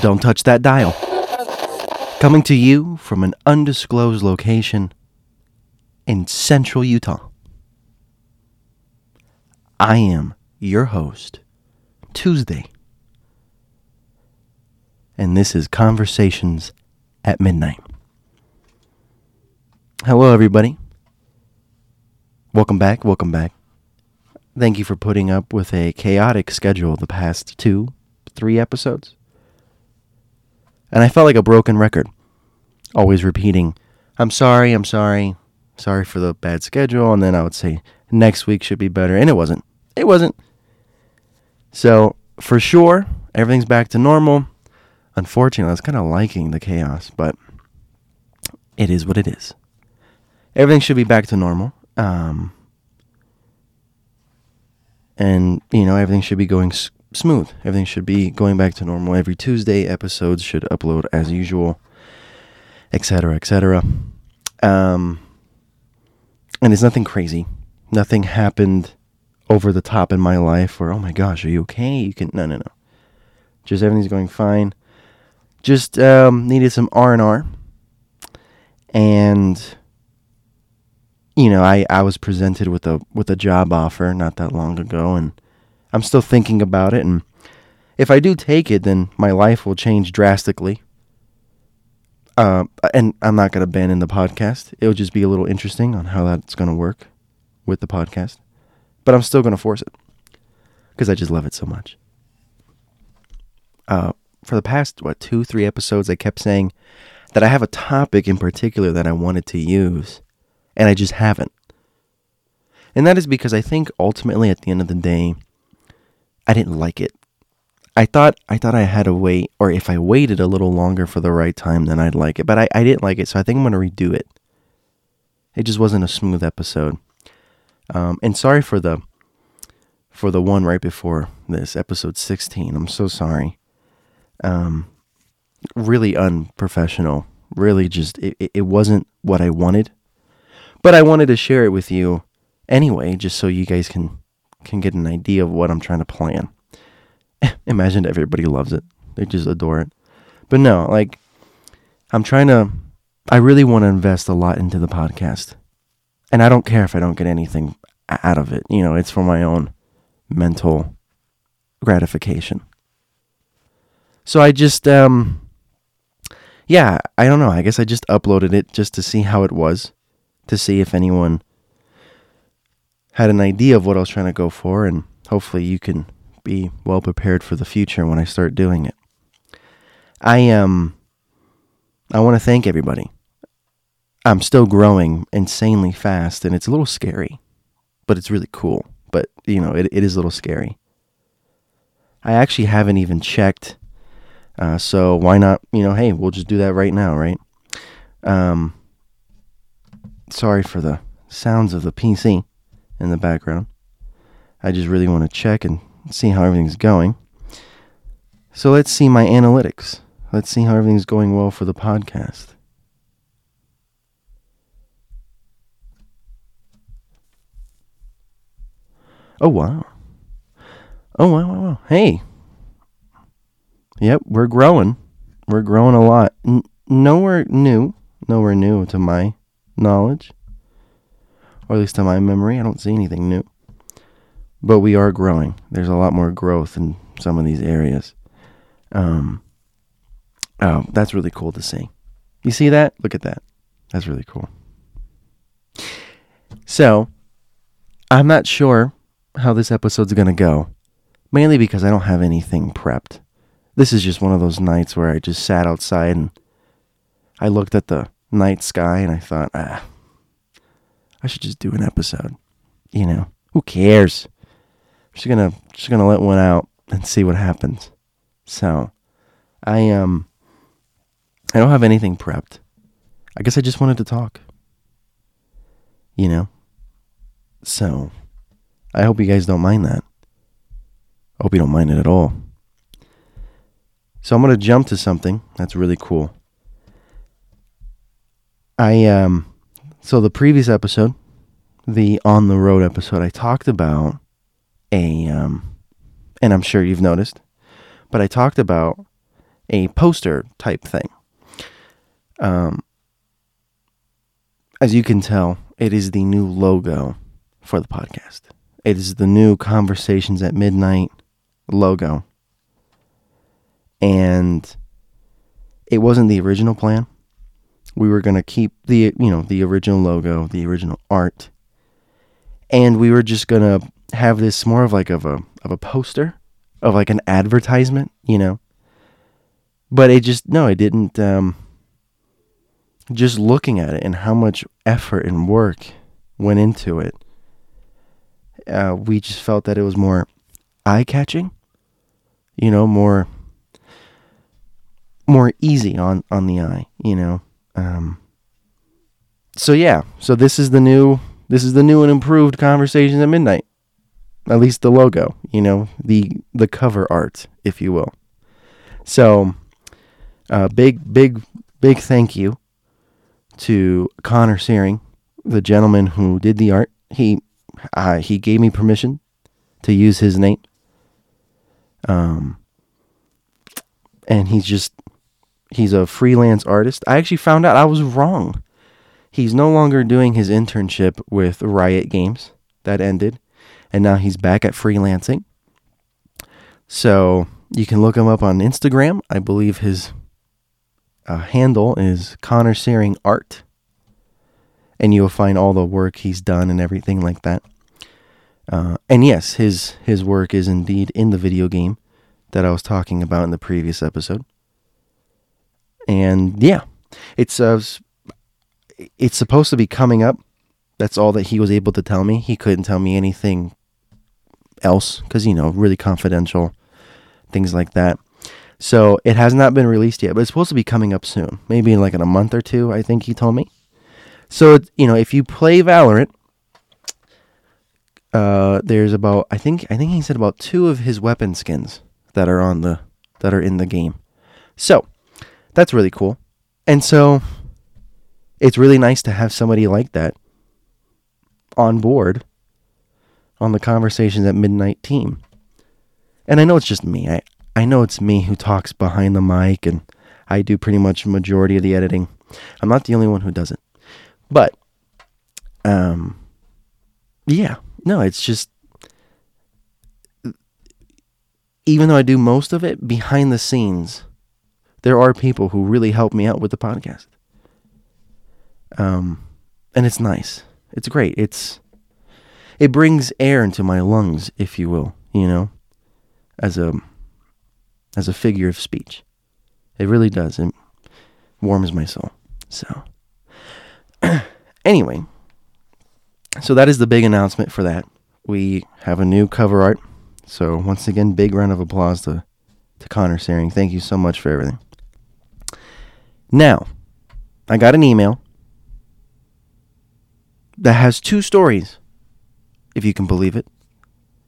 Don't touch that dial. Coming to you from an undisclosed location in central Utah. I am your host, Tuesday. And this is Conversations at Midnight. Hello, everybody. Welcome back. Welcome back. Thank you for putting up with a chaotic schedule the past two, three episodes. And I felt like a broken record, always repeating, I'm sorry, I'm sorry, sorry for the bad schedule. And then I would say, next week should be better. And it wasn't. It wasn't. So, for sure, everything's back to normal. Unfortunately, I was kind of liking the chaos, but it is what it is. Everything should be back to normal. Um, and, you know, everything should be going smooth. Everything should be going back to normal. Every Tuesday, episodes should upload as usual, etc., etc. Um, and it's nothing crazy. Nothing happened over the top in my life where, oh my gosh, are you okay? You can, no, no, no. Just everything's going fine. Just um, needed some R&R. And you know, I, I was presented with a with a job offer not that long ago and I'm still thinking about it and if I do take it then my life will change drastically. Uh, and I'm not going to abandon the podcast. It'll just be a little interesting on how that's going to work with the podcast. But I'm still going to force it because I just love it so much. Uh, for the past, what, two, three episodes, I kept saying that I have a topic in particular that I wanted to use and I just haven't. And that is because I think ultimately at the end of the day, I didn't like it. I thought I thought I had to wait, or if I waited a little longer for the right time, then I'd like it. But I, I didn't like it, so I think I'm gonna redo it. It just wasn't a smooth episode. Um, and sorry for the for the one right before this, episode 16. I'm so sorry. Um, really unprofessional. Really, just it, it wasn't what I wanted. But I wanted to share it with you anyway, just so you guys can can get an idea of what I'm trying to plan. Imagine everybody loves it. They just adore it. But no, like I'm trying to I really want to invest a lot into the podcast. And I don't care if I don't get anything out of it. You know, it's for my own mental gratification. So I just um yeah, I don't know. I guess I just uploaded it just to see how it was to see if anyone had an idea of what I was trying to go for, and hopefully you can be well prepared for the future when I start doing it. I um I want to thank everybody. I'm still growing insanely fast and it's a little scary, but it's really cool. But you know, it, it is a little scary. I actually haven't even checked. Uh, so why not, you know, hey, we'll just do that right now, right? Um, sorry for the sounds of the PC in the background. I just really want to check and see how everything's going. So let's see my analytics. Let's see how everything's going well for the podcast. Oh, wow. Oh, wow, wow, wow. Hey. Yep, we're growing. We're growing a lot. N- nowhere new. Nowhere new to my knowledge, or at least to my memory. I don't see anything new. But we are growing. There's a lot more growth in some of these areas. Um, oh, that's really cool to see. You see that? Look at that. That's really cool. So, I'm not sure how this episode's going to go, mainly because I don't have anything prepped. This is just one of those nights where I just sat outside and I looked at the night sky and I thought, ah, I should just do an episode. You know, who cares? I'm just gonna just gonna let one out and see what happens. So, I um, I don't have anything prepped. I guess I just wanted to talk. You know. So, I hope you guys don't mind that. I hope you don't mind it at all. So I'm gonna jump to something that's really cool. I um so the previous episode, the on the road episode, I talked about a um and I'm sure you've noticed but I talked about a poster type thing. Um, as you can tell, it is the new logo for the podcast. It is the new Conversations at Midnight logo. And it wasn't the original plan. We were going to keep the, you know, the original logo, the original art. And we were just going to have this more of like of a of a poster, of like an advertisement, you know. But it just no, it didn't um just looking at it and how much effort and work went into it. Uh, we just felt that it was more eye catching, you know, more more easy on on the eye, you know. Um, so yeah, so this is the new this is the new and improved conversations at midnight. At least the logo, you know, the the cover art, if you will. So, uh, big big big thank you to Connor Searing, the gentleman who did the art. He uh, he gave me permission to use his name. Um, and he's just he's a freelance artist. I actually found out I was wrong. He's no longer doing his internship with Riot Games. That ended. And now he's back at freelancing. So you can look him up on Instagram. I believe his uh, handle is Connor Searing Art. And you'll find all the work he's done and everything like that. Uh, and yes, his his work is indeed in the video game that I was talking about in the previous episode. And yeah, it's uh, it's supposed to be coming up. That's all that he was able to tell me. He couldn't tell me anything else because you know, really confidential things like that. So it has not been released yet, but it's supposed to be coming up soon. Maybe in like in a month or two, I think he told me. So you know, if you play Valorant, uh, there's about I think I think he said about two of his weapon skins that are on the that are in the game. So that's really cool. And so it's really nice to have somebody like that on board on the conversations at midnight team. And I know it's just me. I I know it's me who talks behind the mic and I do pretty much majority of the editing. I'm not the only one who does it. But um yeah, no, it's just even though I do most of it behind the scenes, there are people who really help me out with the podcast. Um, and it's nice. It's great. It's it brings air into my lungs, if you will, you know, as a as a figure of speech. It really does. It warms my soul. So anyway, so that is the big announcement for that. We have a new cover art. So once again, big round of applause to to Connor Searing. Thank you so much for everything. Now, I got an email that has two stories, if you can believe it.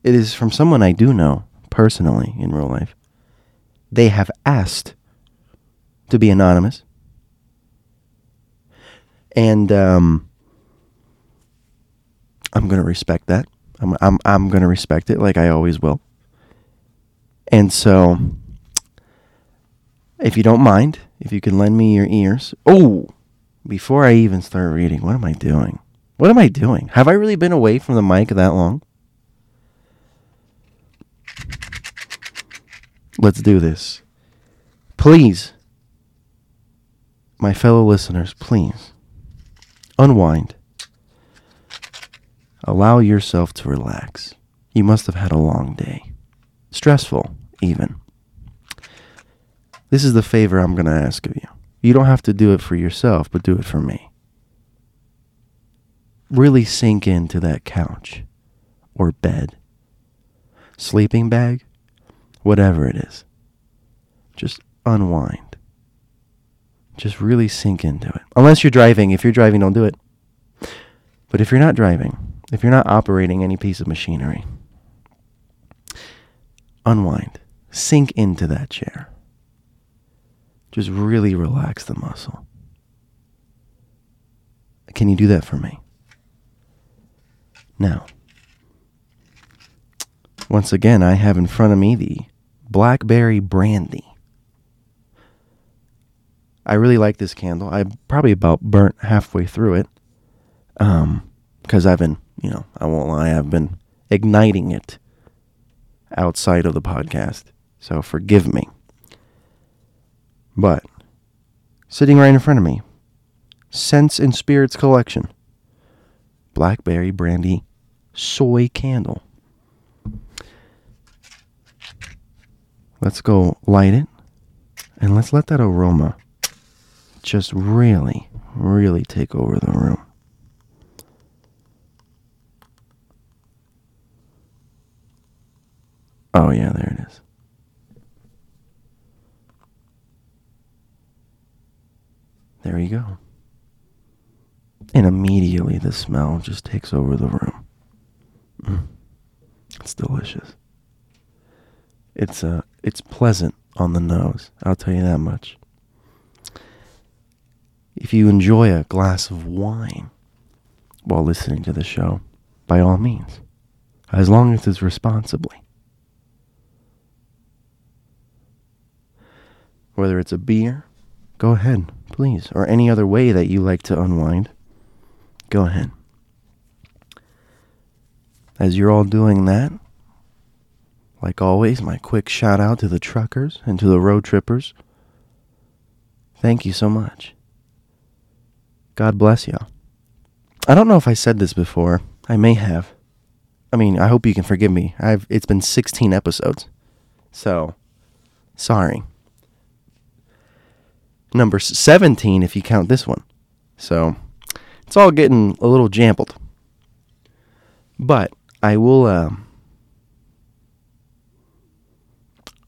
It is from someone I do know personally in real life. They have asked to be anonymous. And um, I'm going to respect that. I'm I'm I'm going to respect it like I always will. And so if you don't mind, if you can lend me your ears. Oh, before I even start reading, what am I doing? What am I doing? Have I really been away from the mic that long? Let's do this. Please, my fellow listeners, please unwind. Allow yourself to relax. You must have had a long day. Stressful, even. This is the favor I'm going to ask of you. You don't have to do it for yourself, but do it for me. Really sink into that couch or bed, sleeping bag, whatever it is. Just unwind. Just really sink into it. Unless you're driving. If you're driving, don't do it. But if you're not driving, if you're not operating any piece of machinery, unwind. Sink into that chair. Just really relax the muscle. Can you do that for me? Now, once again, I have in front of me the Blackberry Brandy. I really like this candle. I probably about burnt halfway through it. Um, because I've been, you know, I won't lie, I've been igniting it outside of the podcast. So forgive me. But sitting right in front of me, Scents and Spirits Collection, Blackberry Brandy Soy Candle. Let's go light it and let's let that aroma just really, really take over the room. Oh, yeah, there it is. There you go. And immediately the smell just takes over the room. Mm. It's delicious. It's uh it's pleasant on the nose, I'll tell you that much. If you enjoy a glass of wine while listening to the show, by all means, as long as it's responsibly. Whether it's a beer, go ahead, please, or any other way that you like to unwind, go ahead. As you're all doing that, like always, my quick shout out to the truckers and to the road trippers. Thank you so much. God bless y'all. I don't know if I said this before. I may have. I mean, I hope you can forgive me. I've it's been 16 episodes. So, sorry. Number 17 if you count this one. So, it's all getting a little jambled. But I will uh,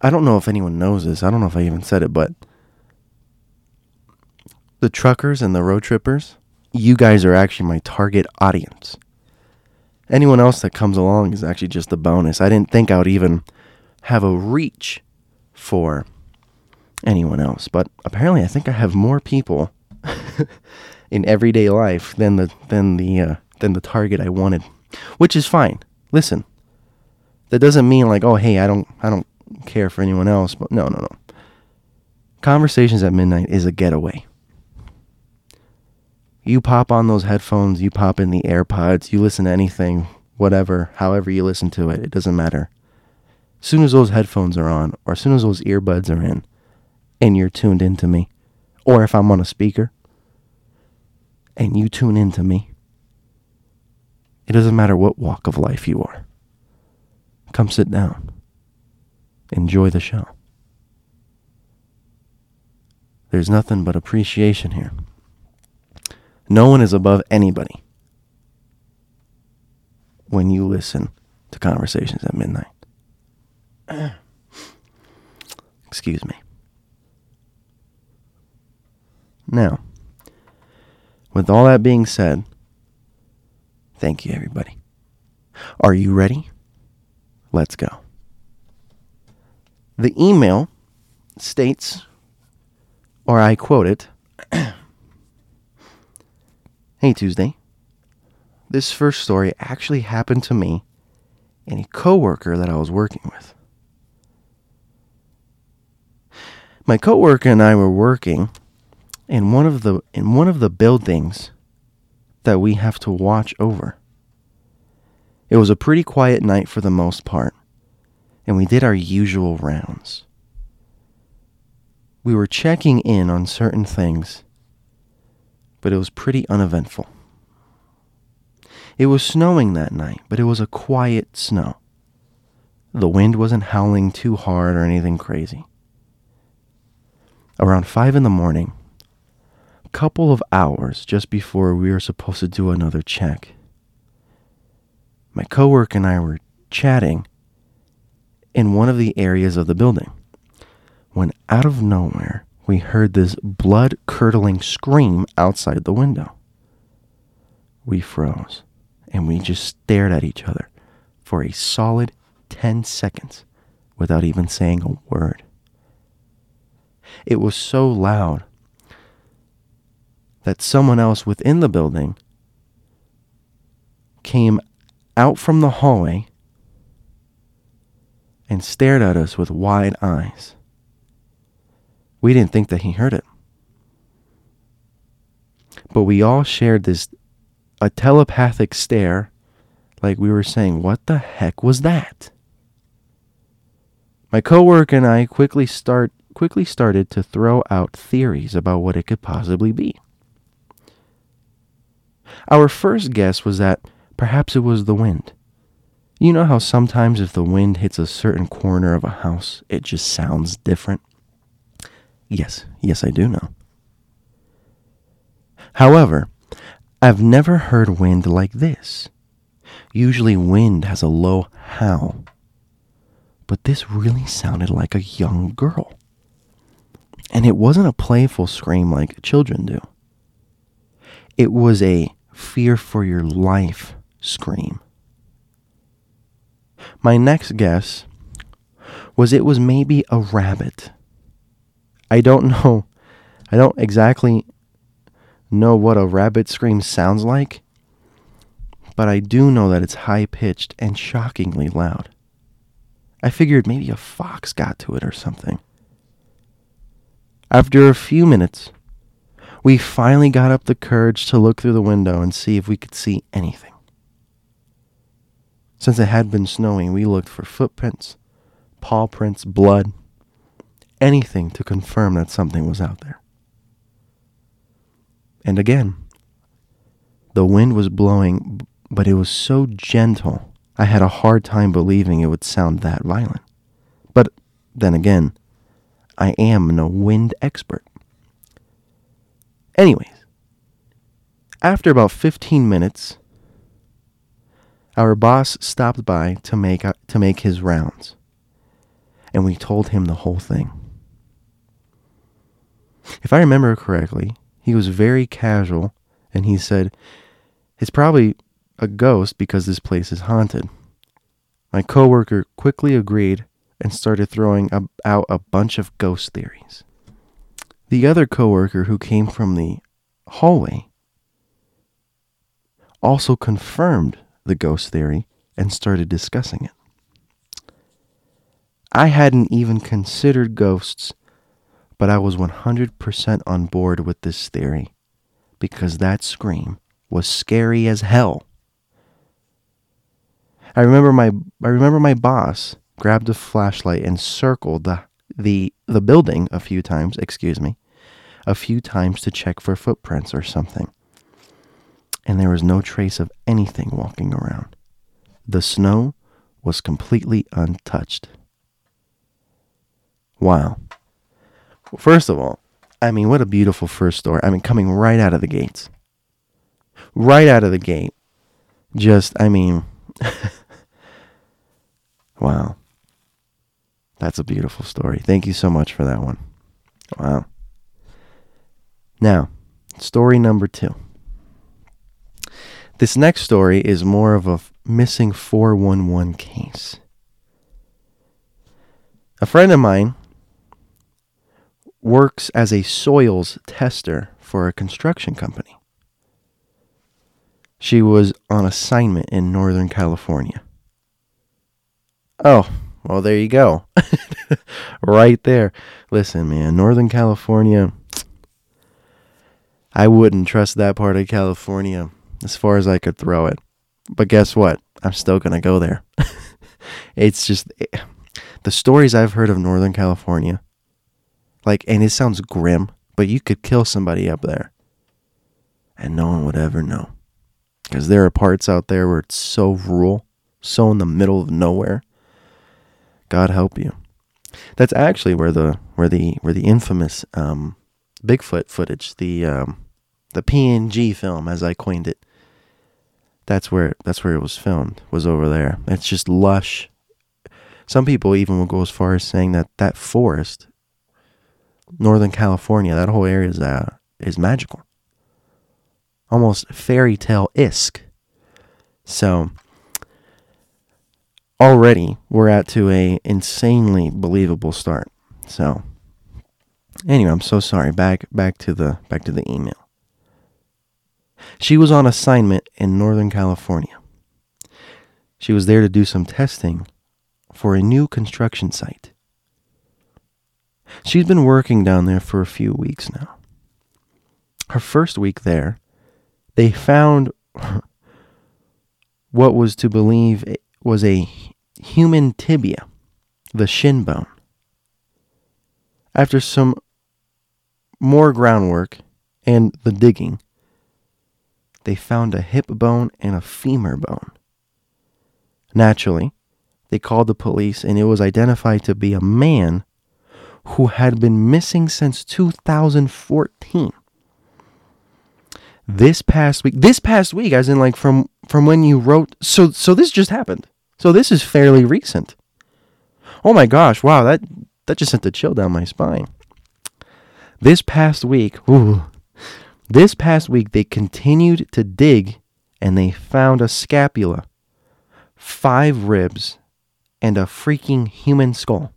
I don't know if anyone knows this. I don't know if I even said it, but the truckers and the road trippers, you guys are actually my target audience. Anyone else that comes along is actually just a bonus. I didn't think I would even have a reach for anyone else, but apparently I think I have more people in everyday life than the than the uh, than the target I wanted, which is fine. Listen, that doesn't mean like, oh, hey, I don't I don't care for anyone else, but no, no, no. Conversations at midnight is a getaway. You pop on those headphones, you pop in the AirPods, you listen to anything, whatever, however you listen to it, it doesn't matter. As soon as those headphones are on, or as soon as those earbuds are in, and you're tuned into me, or if I'm on a speaker, and you tune into me, it doesn't matter what walk of life you are. Come sit down. Enjoy the show. There's nothing but appreciation here. No one is above anybody when you listen to conversations at midnight. Excuse me. Now, with all that being said, thank you, everybody. Are you ready? Let's go. The email states, or I quote it Hey, Tuesday. This first story actually happened to me and a coworker that I was working with. My coworker and I were working in one of the in one of the buildings that we have to watch over. It was a pretty quiet night for the most part, and we did our usual rounds. We were checking in on certain things but it was pretty uneventful. It was snowing that night, but it was a quiet snow. The wind wasn't howling too hard or anything crazy. Around five in the morning, couple of hours just before we were supposed to do another check, my coworker and I were chatting in one of the areas of the building when out of nowhere we heard this blood curdling scream outside the window. We froze and we just stared at each other for a solid 10 seconds without even saying a word. It was so loud that someone else within the building came out from the hallway and stared at us with wide eyes. We didn't think that he heard it. But we all shared this a telepathic stare like we were saying, "What the heck was that?" My coworker and I quickly start quickly started to throw out theories about what it could possibly be. Our first guess was that perhaps it was the wind. You know how sometimes if the wind hits a certain corner of a house, it just sounds different? Yes, yes, I do know. However, I've never heard wind like this. Usually, wind has a low howl, but this really sounded like a young girl. And it wasn't a playful scream like children do, it was a fear for your life scream. My next guess was it was maybe a rabbit. I don't know. I don't exactly know what a rabbit scream sounds like, but I do know that it's high pitched and shockingly loud. I figured maybe a fox got to it or something. After a few minutes, we finally got up the courage to look through the window and see if we could see anything. Since it had been snowing, we looked for footprints, paw prints, blood, anything to confirm that something was out there. And again, the wind was blowing, but it was so gentle, I had a hard time believing it would sound that violent. But then again, I am no wind expert. Anyways, after about 15 minutes, our boss stopped by to make, uh, to make his rounds, and we told him the whole thing. If I remember correctly, he was very casual and he said, It's probably a ghost because this place is haunted. My coworker quickly agreed and started throwing out a bunch of ghost theories. The other coworker who came from the hallway also confirmed the ghost theory and started discussing it. I hadn't even considered ghosts, but I was 100% on board with this theory because that scream was scary as hell. I remember my I remember my boss grabbed a flashlight and circled the the the building a few times, excuse me, a few times to check for footprints or something. And there was no trace of anything walking around. The snow was completely untouched. Wow. First of all, I mean, what a beautiful first story. I mean, coming right out of the gates. Right out of the gate. Just, I mean, wow. That's a beautiful story. Thank you so much for that one. Wow. Now, story number two. This next story is more of a missing 411 case. A friend of mine works as a soils tester for a construction company. She was on assignment in Northern California. Oh, well, there you go. right there. Listen, man, Northern California, I wouldn't trust that part of California as far as I could throw it. But guess what? I'm still going to go there. it's just it, eh, the stories I've heard of Northern California. Like, and it sounds grim, but you could kill somebody up there. And no one would ever know. Because there are parts out there where it's so rural, so in the middle of nowhere God help you. That's actually where the where the where the infamous um, Bigfoot footage, the um, the PNG film, as I coined it. That's where that's where it was filmed. Was over there. It's just lush. Some people even will go as far as saying that that forest, Northern California, that whole area is uh, is magical, almost fairy tale isk. So already we're at to a insanely believable start. So anyway, I'm so sorry. Back back to the back to the email. She was on assignment in Northern California. She was there to do some testing for a new construction site. She's been working down there for a few weeks now. Her first week there, they found what was to believe was a human tibia, the shin bone. After some more groundwork and the digging, they found a hip bone and a femur bone. Naturally, they called the police and it was identified to be a man who had been missing since 2014. This past week, this past week as in like from from when you wrote so so this just happened. So this is fairly recent. Oh my gosh, wow, that that just sent a chill down my spine. This past week, ooh, this past week they continued to dig and they found a scapula, five ribs, and a freaking human skull.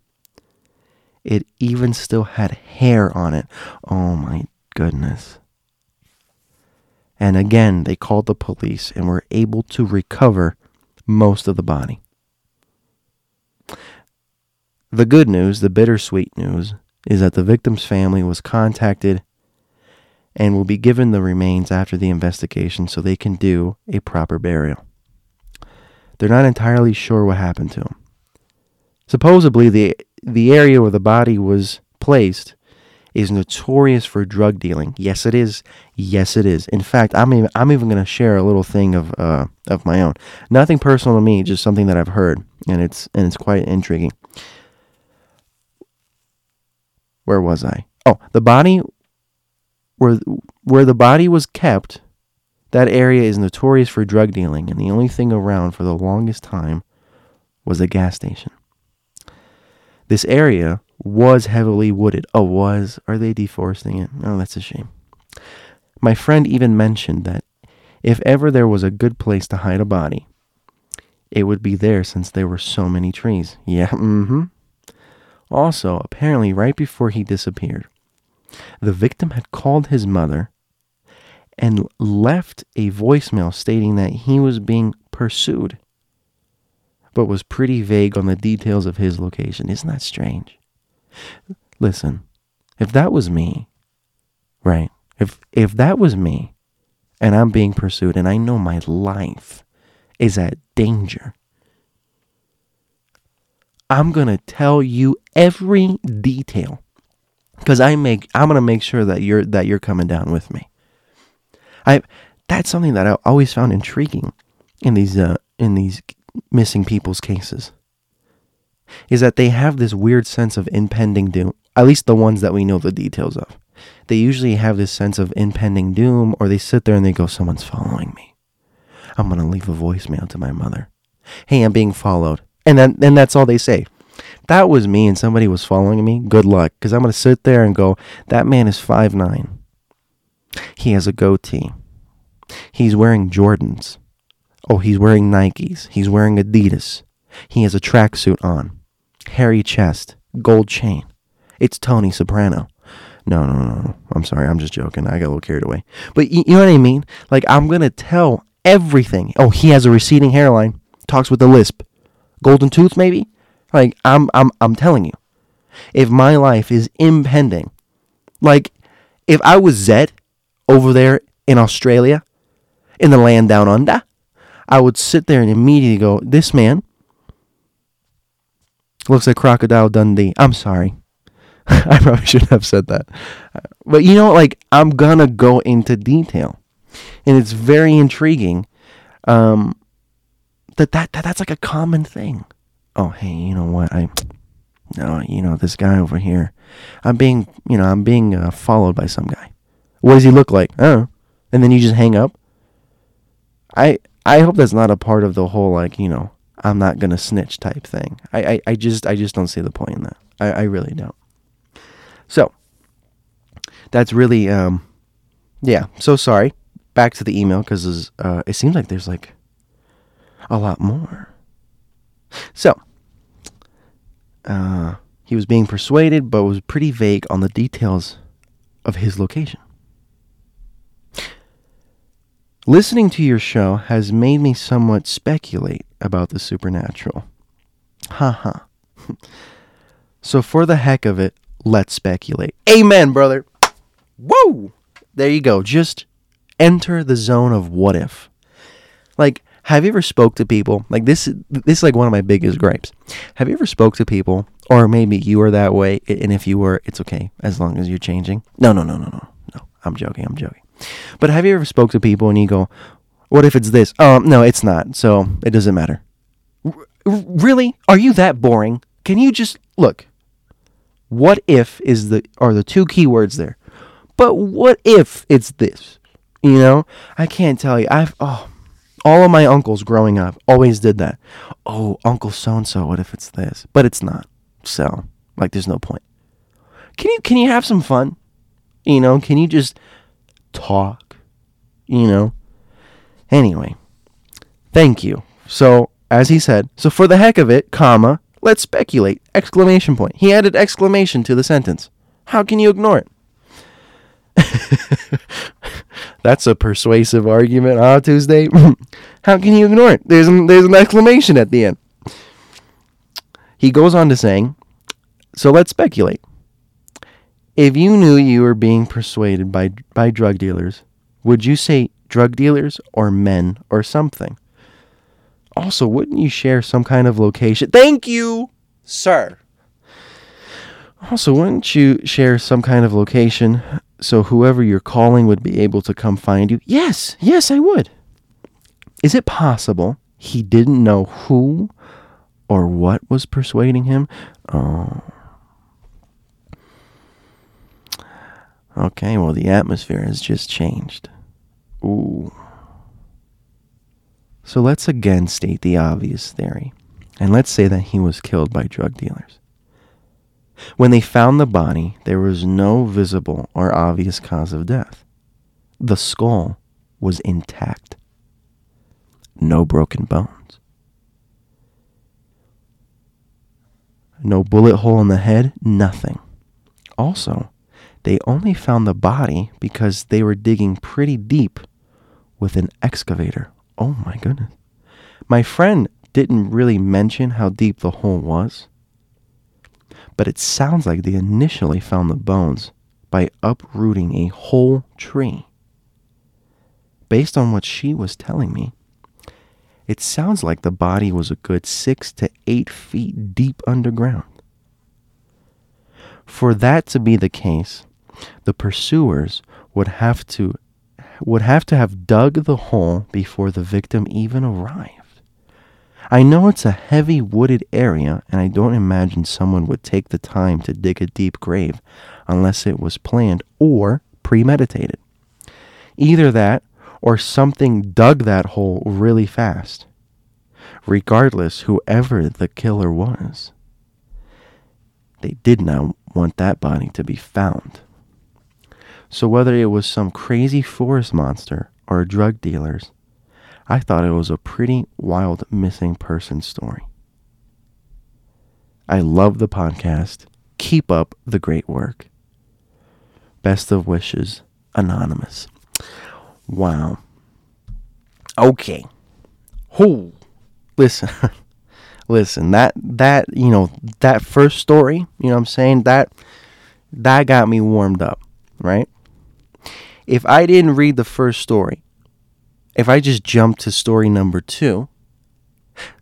It even still had hair on it. Oh my goodness. And again, they called the police and were able to recover most of the body. The good news, the bittersweet news, is that the victim's family was contacted and will be given the remains after the investigation so they can do a proper burial. They're not entirely sure what happened to him. Supposedly, the the area where the body was placed is notorious for drug dealing. Yes, it is. Yes, it is. In fact, I'm even, I'm even going to share a little thing of uh, of my own. Nothing personal to me, just something that I've heard, and it's and it's quite intriguing. Where was I? Oh, the body where where the body was kept. That area is notorious for drug dealing, and the only thing around for the longest time was a gas station. This area was heavily wooded. Oh, was? Are they deforesting it? Oh, that's a shame. My friend even mentioned that if ever there was a good place to hide a body, it would be there since there were so many trees. Yeah, mm hmm. Also, apparently, right before he disappeared, the victim had called his mother and left a voicemail stating that he was being pursued but was pretty vague on the details of his location. Isn't that strange? Listen, if that was me, right? If if that was me and I'm being pursued and I know my life is at danger, I'm going to tell you every detail cuz I make I'm going to make sure that you're that you're coming down with me. I that's something that I always found intriguing in these uh, in these missing people's cases is that they have this weird sense of impending doom, at least the ones that we know the details of. They usually have this sense of impending doom, or they sit there and they go, Someone's following me. I'm going to leave a voicemail to my mother. Hey, I'm being followed. And then and that's all they say. That was me and somebody was following me. Good luck. Because I'm going to sit there and go, That man is five nine. He has a goatee. He's wearing Jordans. Oh, he's wearing Nikes. He's wearing Adidas. He has a tracksuit on. Hairy chest. Gold chain. It's Tony Soprano. No, no, no, no. I'm sorry. I'm just joking. I got a little carried away. But you, you know what I mean? Like, I'm going to tell everything. Oh, he has a receding hairline. Talks with a lisp. Golden tooth, maybe? Like, I'm, I'm, I'm telling you. If my life is impending, like, if I was Zed over there in Australia, in the land down under, I would sit there and immediately go, This man looks like Crocodile Dundee. I'm sorry. I probably shouldn't have said that. But you know, like, I'm gonna go into detail. And it's very intriguing um, that, that, that that's like a common thing. Oh, hey, you know what? I, no, you know, this guy over here, I'm being, you know, I'm being uh, followed by some guy. What does he look like? Oh, and then you just hang up. I I hope that's not a part of the whole like you know I'm not gonna snitch type thing. I I, I just I just don't see the point in that. I, I really don't. So that's really um yeah. So sorry. Back to the email because uh, it seems like there's like a lot more. So uh, he was being persuaded, but was pretty vague on the details of his location. Listening to your show has made me somewhat speculate about the supernatural. Haha. so for the heck of it, let's speculate. Amen, brother. Whoa! There you go. Just enter the zone of what if. Like, have you ever spoke to people? Like this this is like one of my biggest gripes. Have you ever spoke to people or maybe you are that way and if you were, it's okay as long as you're changing. No, no, no, no, no. No. I'm joking. I'm joking. But have you ever spoke to people and you go, "What if it's this?" Um, no, it's not. So, it doesn't matter. R- really? Are you that boring? Can you just look? What if is the are the two keywords there. But what if it's this? You know, I can't tell you. I've oh, all of my uncles growing up always did that. Oh, Uncle so and so. What if it's this? But it's not. So, like, there's no point. Can you can you have some fun? You know, can you just talk? You know. Anyway, thank you. So, as he said, so for the heck of it, comma, let's speculate! Exclamation point. He added exclamation to the sentence. How can you ignore it? That's a persuasive argument, huh, Tuesday? How can you ignore it? There's an, there's an exclamation at the end. He goes on to saying, so let's speculate. If you knew you were being persuaded by by drug dealers, would you say drug dealers or men or something? Also, wouldn't you share some kind of location? Thank you, sir. Also, wouldn't you share some kind of location so whoever you're calling would be able to come find you? Yes, yes, I would. Is it possible he didn't know who or what was persuading him? Oh. Okay, well, the atmosphere has just changed. Ooh. So let's again state the obvious theory, and let's say that he was killed by drug dealers. When they found the body, there was no visible or obvious cause of death. The skull was intact, no broken bones, no bullet hole in the head, nothing. Also, they only found the body because they were digging pretty deep with an excavator. Oh my goodness. My friend didn't really mention how deep the hole was but it sounds like they initially found the bones by uprooting a whole tree. Based on what she was telling me, it sounds like the body was a good six to eight feet deep underground. For that to be the case, the pursuers would have to would have to have dug the hole before the victim even arrived. I know it's a heavy wooded area, and I don't imagine someone would take the time to dig a deep grave unless it was planned or premeditated. Either that or something dug that hole really fast. Regardless, whoever the killer was, they did not want that body to be found. So, whether it was some crazy forest monster or drug dealers, I thought it was a pretty wild missing person story. I love the podcast. Keep up the great work. Best of wishes, Anonymous. Wow. Okay. Who? Listen. Listen, that that, you know, that first story, you know what I'm saying? That that got me warmed up, right? If I didn't read the first story, if I just jumped to story number two,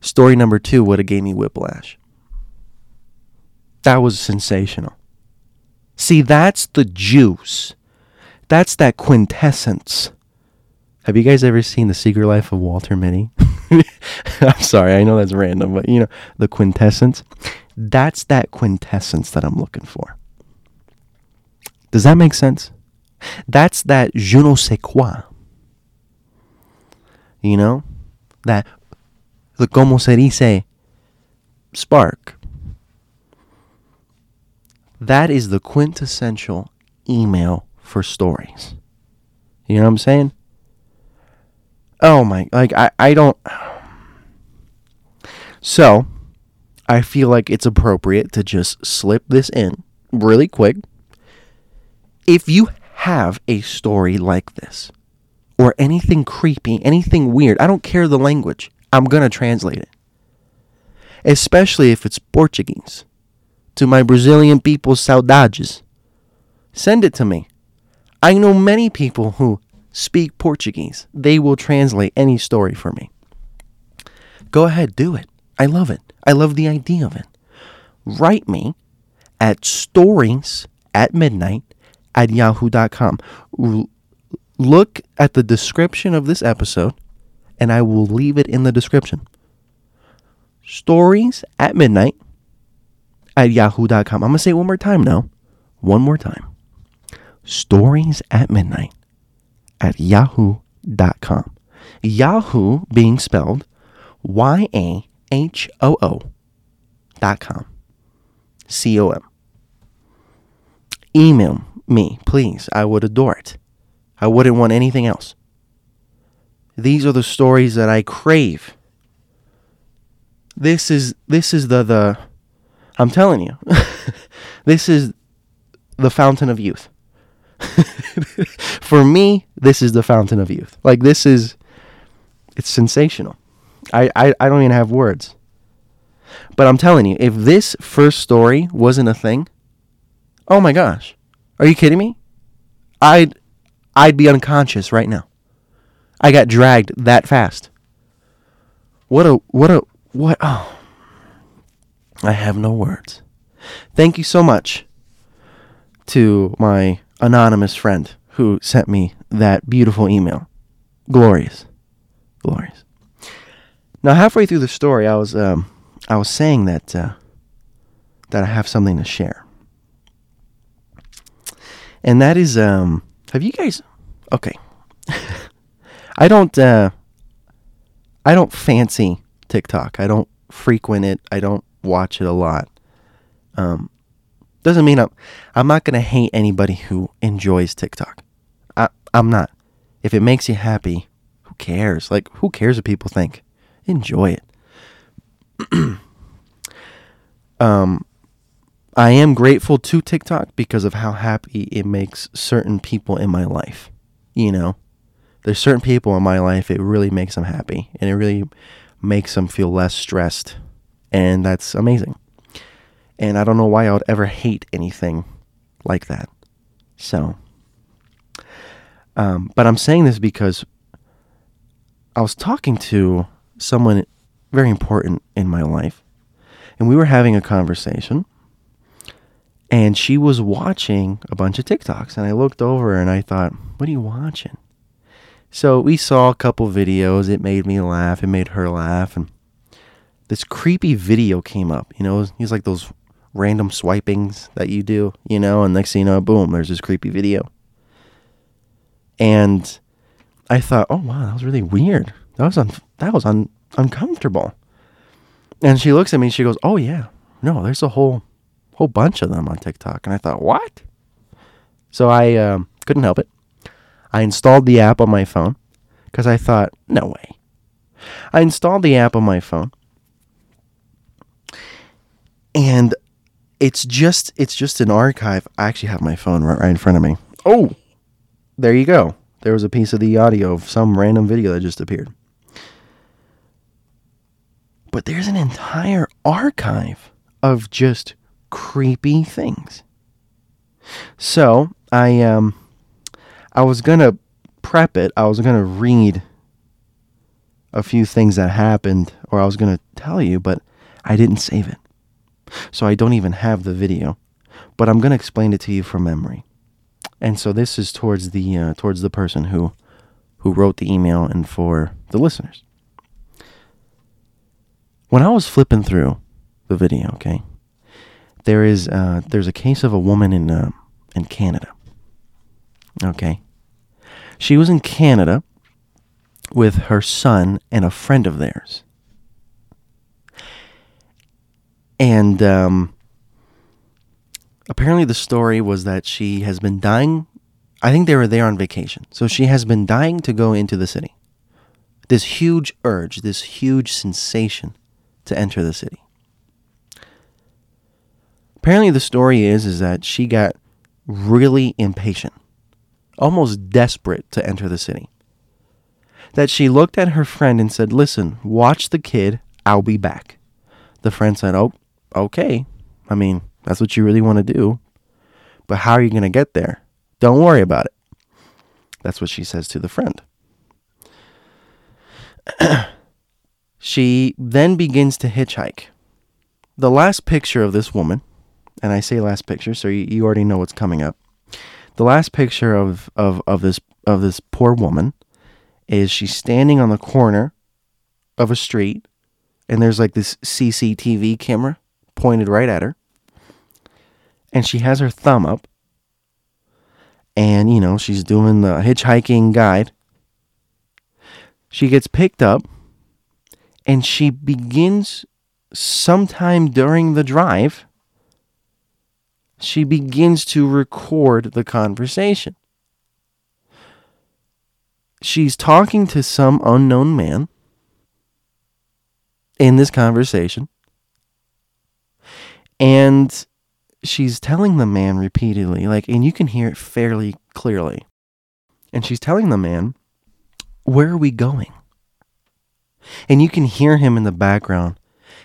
story number two would have gave me whiplash. That was sensational. See, that's the juice. That's that quintessence. Have you guys ever seen The Secret Life of Walter Mitty? I'm sorry, I know that's random, but you know, the quintessence. That's that quintessence that I'm looking for. Does that make sense? That's that je ne sais quoi you know? That, the como se dice, spark. That is the quintessential email for stories. You know what I'm saying? Oh my, like, I, I don't. So, I feel like it's appropriate to just slip this in really quick. If you have a story like this, or anything creepy, anything weird. I don't care the language. I'm going to translate it. especially if it's Portuguese. To my Brazilian people, saudades. Send it to me. I know many people who speak Portuguese. They will translate any story for me. Go ahead, do it. I love it. I love the idea of it. Write me at stories at midnight at yahoo.com. Look at the description of this episode, and I will leave it in the description. Stories at midnight at yahoo.com. I'm going to say it one more time now. One more time. Stories at midnight at yahoo.com. Yahoo being spelled Y A H O O dot com. C O M. Email me, please. I would adore it. I wouldn't want anything else. These are the stories that I crave. This is this is the the I'm telling you. this is the fountain of youth. For me, this is the fountain of youth. Like this is it's sensational. I, I, I don't even have words. But I'm telling you, if this first story wasn't a thing, oh my gosh. Are you kidding me? I'd I'd be unconscious right now. I got dragged that fast. What a what a what oh I have no words. Thank you so much to my anonymous friend who sent me that beautiful email. Glorious. Glorious. Now, halfway through the story, I was um, I was saying that uh, that I have something to share, and that is um, have you guys? Okay, I don't uh, I don't fancy TikTok. I don't frequent it. I don't watch it a lot. Um, doesn't mean I'm I'm not gonna hate anybody who enjoys TikTok. I I'm not. If it makes you happy, who cares? Like who cares what people think? enjoy it. um, I am grateful to TikTok because of how happy it makes certain people in my life. You know, there's certain people in my life it really makes them happy and it really makes them feel less stressed, and that's amazing. And I don't know why I would ever hate anything like that. So, um, but I'm saying this because I was talking to someone very important in my life. And we were having a conversation. And she was watching a bunch of TikToks. And I looked over and I thought, what are you watching? So we saw a couple videos. It made me laugh. It made her laugh. And this creepy video came up. You know, he's like those random swipings that you do, you know, and next thing you know, boom, there's this creepy video. And I thought, oh wow, that was really weird. That was un- that was un- uncomfortable. And she looks at me and she goes, "Oh yeah, no, there's a whole whole bunch of them on TikTok." And I thought, "What?" So I um, couldn't help it. I installed the app on my phone because I thought, "No way." I installed the app on my phone, and it's just it's just an archive. I actually have my phone right, right in front of me. Oh, there you go. There was a piece of the audio of some random video that just appeared. But there's an entire archive of just creepy things. So I um I was gonna prep it. I was gonna read a few things that happened, or I was gonna tell you, but I didn't save it. So I don't even have the video. But I'm gonna explain it to you from memory. And so this is towards the uh, towards the person who who wrote the email and for the listeners when I was flipping through the video, okay, there is uh, there's a case of a woman in uh, in Canada. Okay, she was in Canada with her son and a friend of theirs, and um, apparently the story was that she has been dying. I think they were there on vacation, so she has been dying to go into the city. This huge urge, this huge sensation to enter the city. Apparently the story is is that she got really impatient, almost desperate to enter the city. That she looked at her friend and said, "Listen, watch the kid, I'll be back." the friend said, "Oh, okay. I mean, that's what you really want to do. But how are you going to get there? Don't worry about it." That's what she says to the friend. she then begins to hitchhike. The last picture of this woman, and I say last picture, so you, you already know what's coming up. The last picture of, of, of this of this poor woman is she's standing on the corner of a street and there's like this CCTV camera pointed right at her. And she has her thumb up. And, you know, she's doing the hitchhiking guide. She gets picked up and she begins sometime during the drive. She begins to record the conversation. She's talking to some unknown man in this conversation. And she's telling the man repeatedly, like, and you can hear it fairly clearly. And she's telling the man, Where are we going? And you can hear him in the background.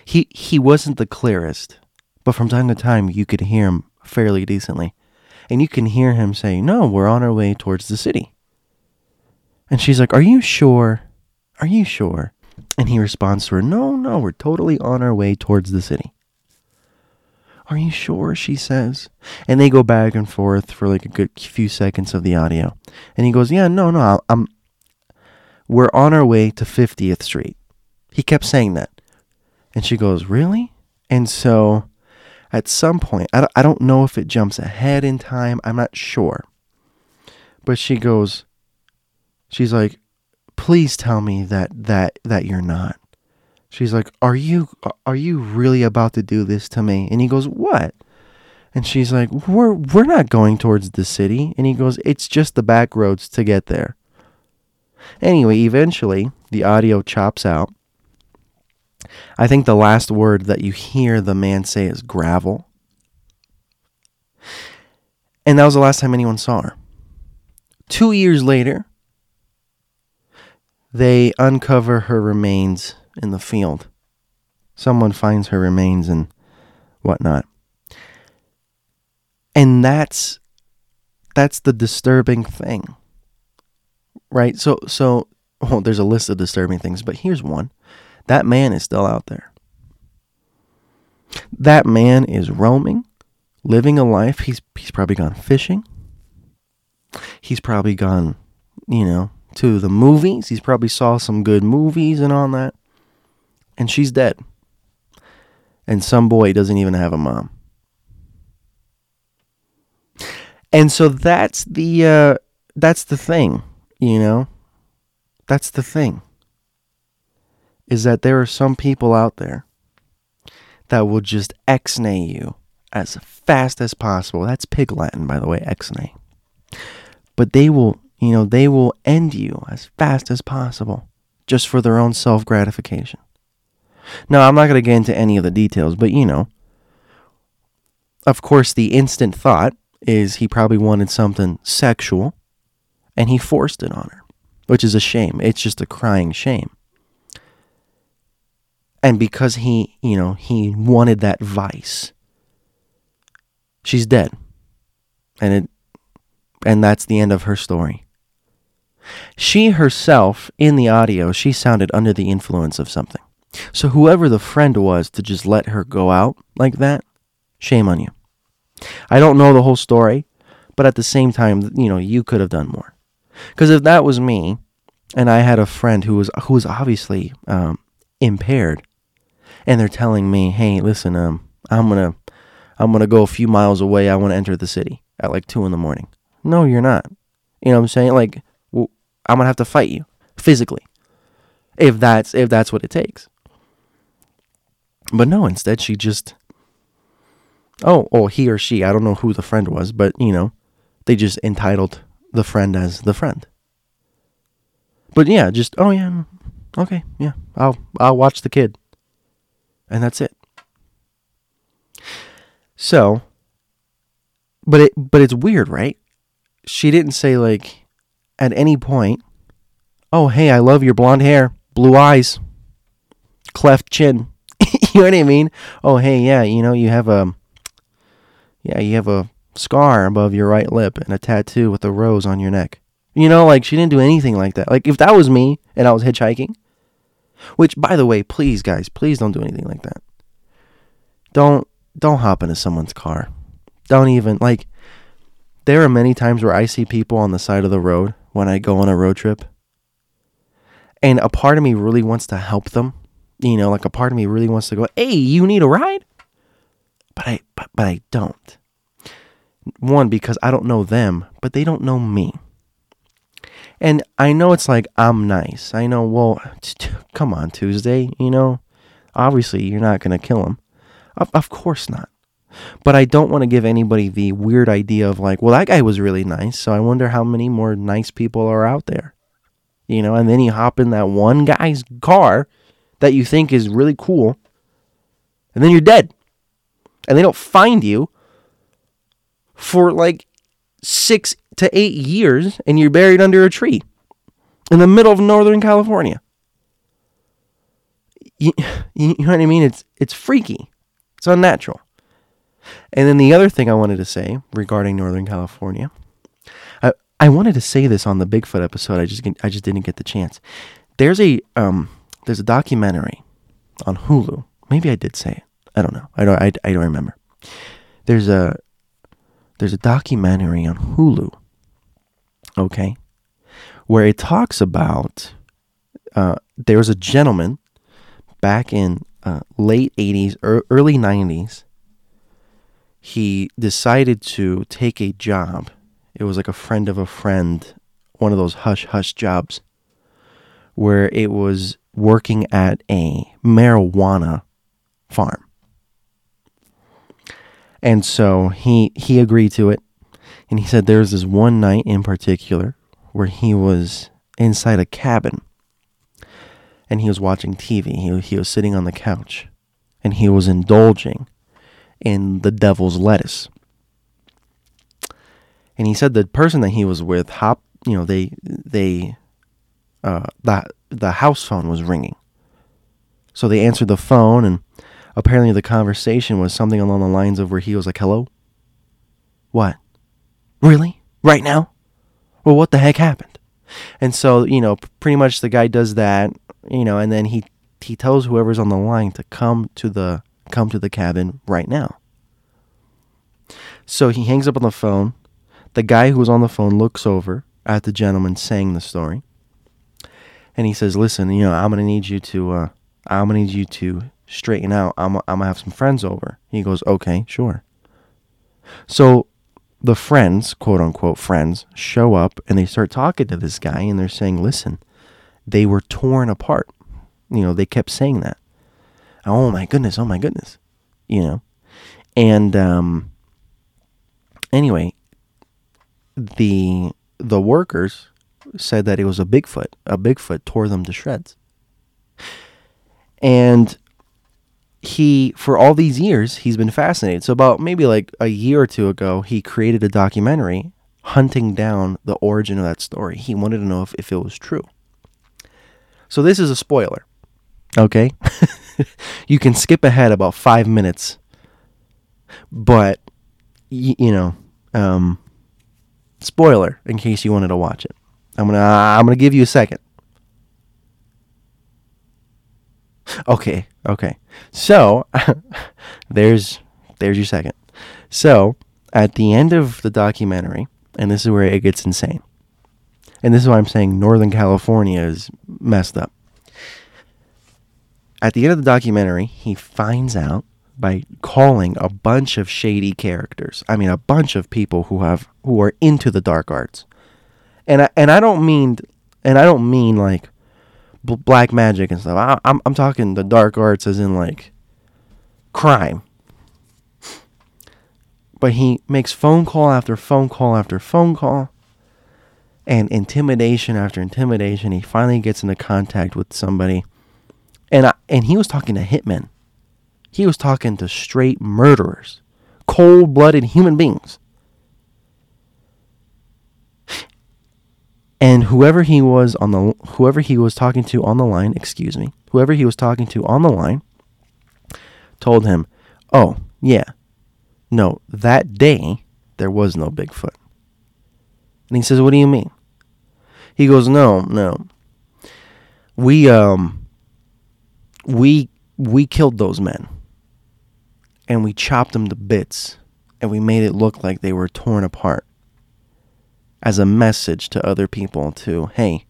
He he wasn't the clearest, but from time to time you could hear him fairly decently. And you can hear him say, No, we're on our way towards the city. And she's like, Are you sure? Are you sure? And he responds to her, No, no, we're totally on our way towards the city. Are you sure? She says. And they go back and forth for like a good few seconds of the audio. And he goes, Yeah, no, no, I'm. We're on our way to 50th Street. He kept saying that. And she goes, Really? And so at some point, I don't, I don't know if it jumps ahead in time. I'm not sure. But she goes, She's like, please tell me that that that you're not. She's like, "Are you are you really about to do this to me?" And he goes, "What?" And she's like, "We're we're not going towards the city." And he goes, "It's just the back roads to get there." Anyway, eventually the audio chops out. I think the last word that you hear the man say is gravel. And that was the last time anyone saw her. Two years later, they uncover her remains in the field. Someone finds her remains and whatnot. And that's that's the disturbing thing. Right? So so well, there's a list of disturbing things, but here's one. That man is still out there. That man is roaming, living a life. He's he's probably gone fishing. He's probably gone, you know, to the movies. He's probably saw some good movies and all that. And she's dead. And some boy doesn't even have a mom. And so that's the uh, that's the thing, you know. That's the thing. Is that there are some people out there that will just exnay you as fast as possible. That's pig Latin, by the way, exnay. But they will you know, they will end you as fast as possible just for their own self gratification. Now, I'm not going to get into any of the details, but you know, of course, the instant thought is he probably wanted something sexual and he forced it on her, which is a shame. It's just a crying shame. And because he, you know, he wanted that vice, she's dead. And it and that's the end of her story. She herself, in the audio, she sounded under the influence of something. So whoever the friend was to just let her go out like that, shame on you. I don't know the whole story, but at the same time, you know, you could have done more. Because if that was me, and I had a friend who was who was obviously um, impaired, and they're telling me, "Hey, listen, um, I'm gonna I'm gonna go a few miles away. I want to enter the city at like two in the morning." No, you're not. You know what I'm saying? Like I'm gonna have to fight you physically if that's if that's what it takes. But no, instead she just oh oh he or she I don't know who the friend was, but you know they just entitled the friend as the friend. But yeah, just oh yeah, okay, yeah, I'll I'll watch the kid, and that's it. So, but it but it's weird, right? She didn't say like at any point, oh, hey, I love your blonde hair, blue eyes, cleft chin. you know what I mean? Oh, hey, yeah, you know, you have a yeah, you have a scar above your right lip and a tattoo with a rose on your neck. You know, like she didn't do anything like that. Like if that was me and I was hitchhiking, which by the way, please guys, please don't do anything like that. Don't don't hop into someone's car. Don't even like there are many times where I see people on the side of the road when I go on a road trip. And a part of me really wants to help them. You know, like a part of me really wants to go, "Hey, you need a ride?" But I but, but I don't. One because I don't know them, but they don't know me. And I know it's like I'm nice. I know, well, t- come on, Tuesday, you know. Obviously, you're not going to kill him. Of, of course not. But I don't want to give anybody the weird idea of like, well, that guy was really nice, so I wonder how many more nice people are out there. You know, and then you hop in that one guy's car that you think is really cool, and then you're dead. And they don't find you for like six to eight years, and you're buried under a tree in the middle of Northern California. You, you know what I mean? It's it's freaky. It's unnatural. And then the other thing I wanted to say regarding Northern California, I I wanted to say this on the Bigfoot episode. I just I just didn't get the chance. There's a um there's a documentary on Hulu. Maybe I did say it. I don't know. I don't I, I don't remember. There's a there's a documentary on Hulu. Okay, where it talks about uh, there was a gentleman back in uh, late 80s, early 90s he decided to take a job. It was like a friend of a friend, one of those hush hush jobs, where it was working at a marijuana farm. And so he he agreed to it. And he said there was this one night in particular where he was inside a cabin and he was watching TV. He, he was sitting on the couch and he was indulging in the devil's lettuce. And he said the person that he was with hop, you know, they they uh the the house phone was ringing. So they answered the phone and apparently the conversation was something along the lines of where he was like, "Hello? What? Really? Right now? Well, what the heck happened?" And so, you know, pretty much the guy does that, you know, and then he he tells whoever's on the line to come to the come to the cabin right now. So he hangs up on the phone. The guy who was on the phone looks over at the gentleman saying the story. And he says, "Listen, you know, I'm going to need you to uh I'm going to need you to straighten out. I'm I'm going to have some friends over." He goes, "Okay, sure." So the friends, quote unquote friends, show up and they start talking to this guy and they're saying, "Listen, they were torn apart." You know, they kept saying that oh my goodness, oh my goodness, you know. And um, anyway, the the workers said that it was a Bigfoot. A Bigfoot tore them to shreds. And he, for all these years, he's been fascinated. So about maybe like a year or two ago, he created a documentary hunting down the origin of that story. He wanted to know if, if it was true. So this is a spoiler. Okay. you can skip ahead about five minutes, but y- you know, um, spoiler in case you wanted to watch it. I'm gonna I'm gonna give you a second. Okay, okay. So there's there's your second. So at the end of the documentary, and this is where it gets insane. And this is why I'm saying Northern California is messed up at the end of the documentary, he finds out by calling a bunch of shady characters. I mean, a bunch of people who have who are into the dark arts, and I, and I don't mean and I don't mean like b- black magic and stuff. I, I'm I'm talking the dark arts as in like crime. But he makes phone call after phone call after phone call, and intimidation after intimidation. He finally gets into contact with somebody and I, and he was talking to hitmen. He was talking to straight murderers, cold-blooded human beings. And whoever he was on the whoever he was talking to on the line, excuse me, whoever he was talking to on the line told him, "Oh, yeah. No, that day there was no Bigfoot." And he says, "What do you mean?" He goes, "No, no. We um we we killed those men. And we chopped them to bits and we made it look like they were torn apart as a message to other people to, hey,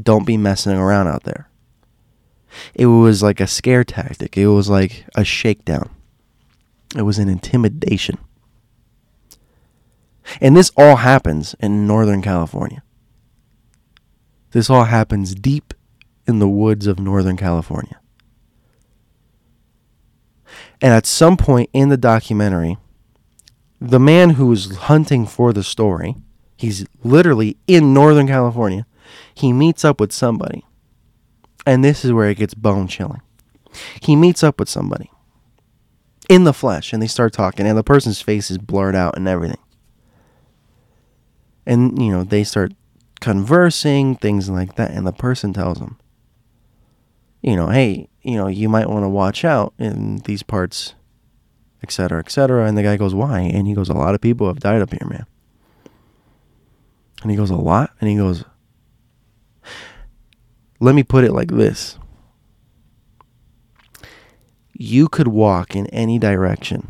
don't be messing around out there. It was like a scare tactic. It was like a shakedown. It was an intimidation. And this all happens in Northern California. This all happens deep in the woods of Northern California. And at some point in the documentary, the man who was hunting for the story, he's literally in Northern California, he meets up with somebody. And this is where it gets bone chilling. He meets up with somebody in the flesh and they start talking, and the person's face is blurred out and everything. And, you know, they start conversing, things like that, and the person tells him, you know, hey, you know, you might want to watch out in these parts, etc., etc. And the guy goes, why? And he goes, a lot of people have died up here, man. And he goes, a lot? And he goes, let me put it like this you could walk in any direction,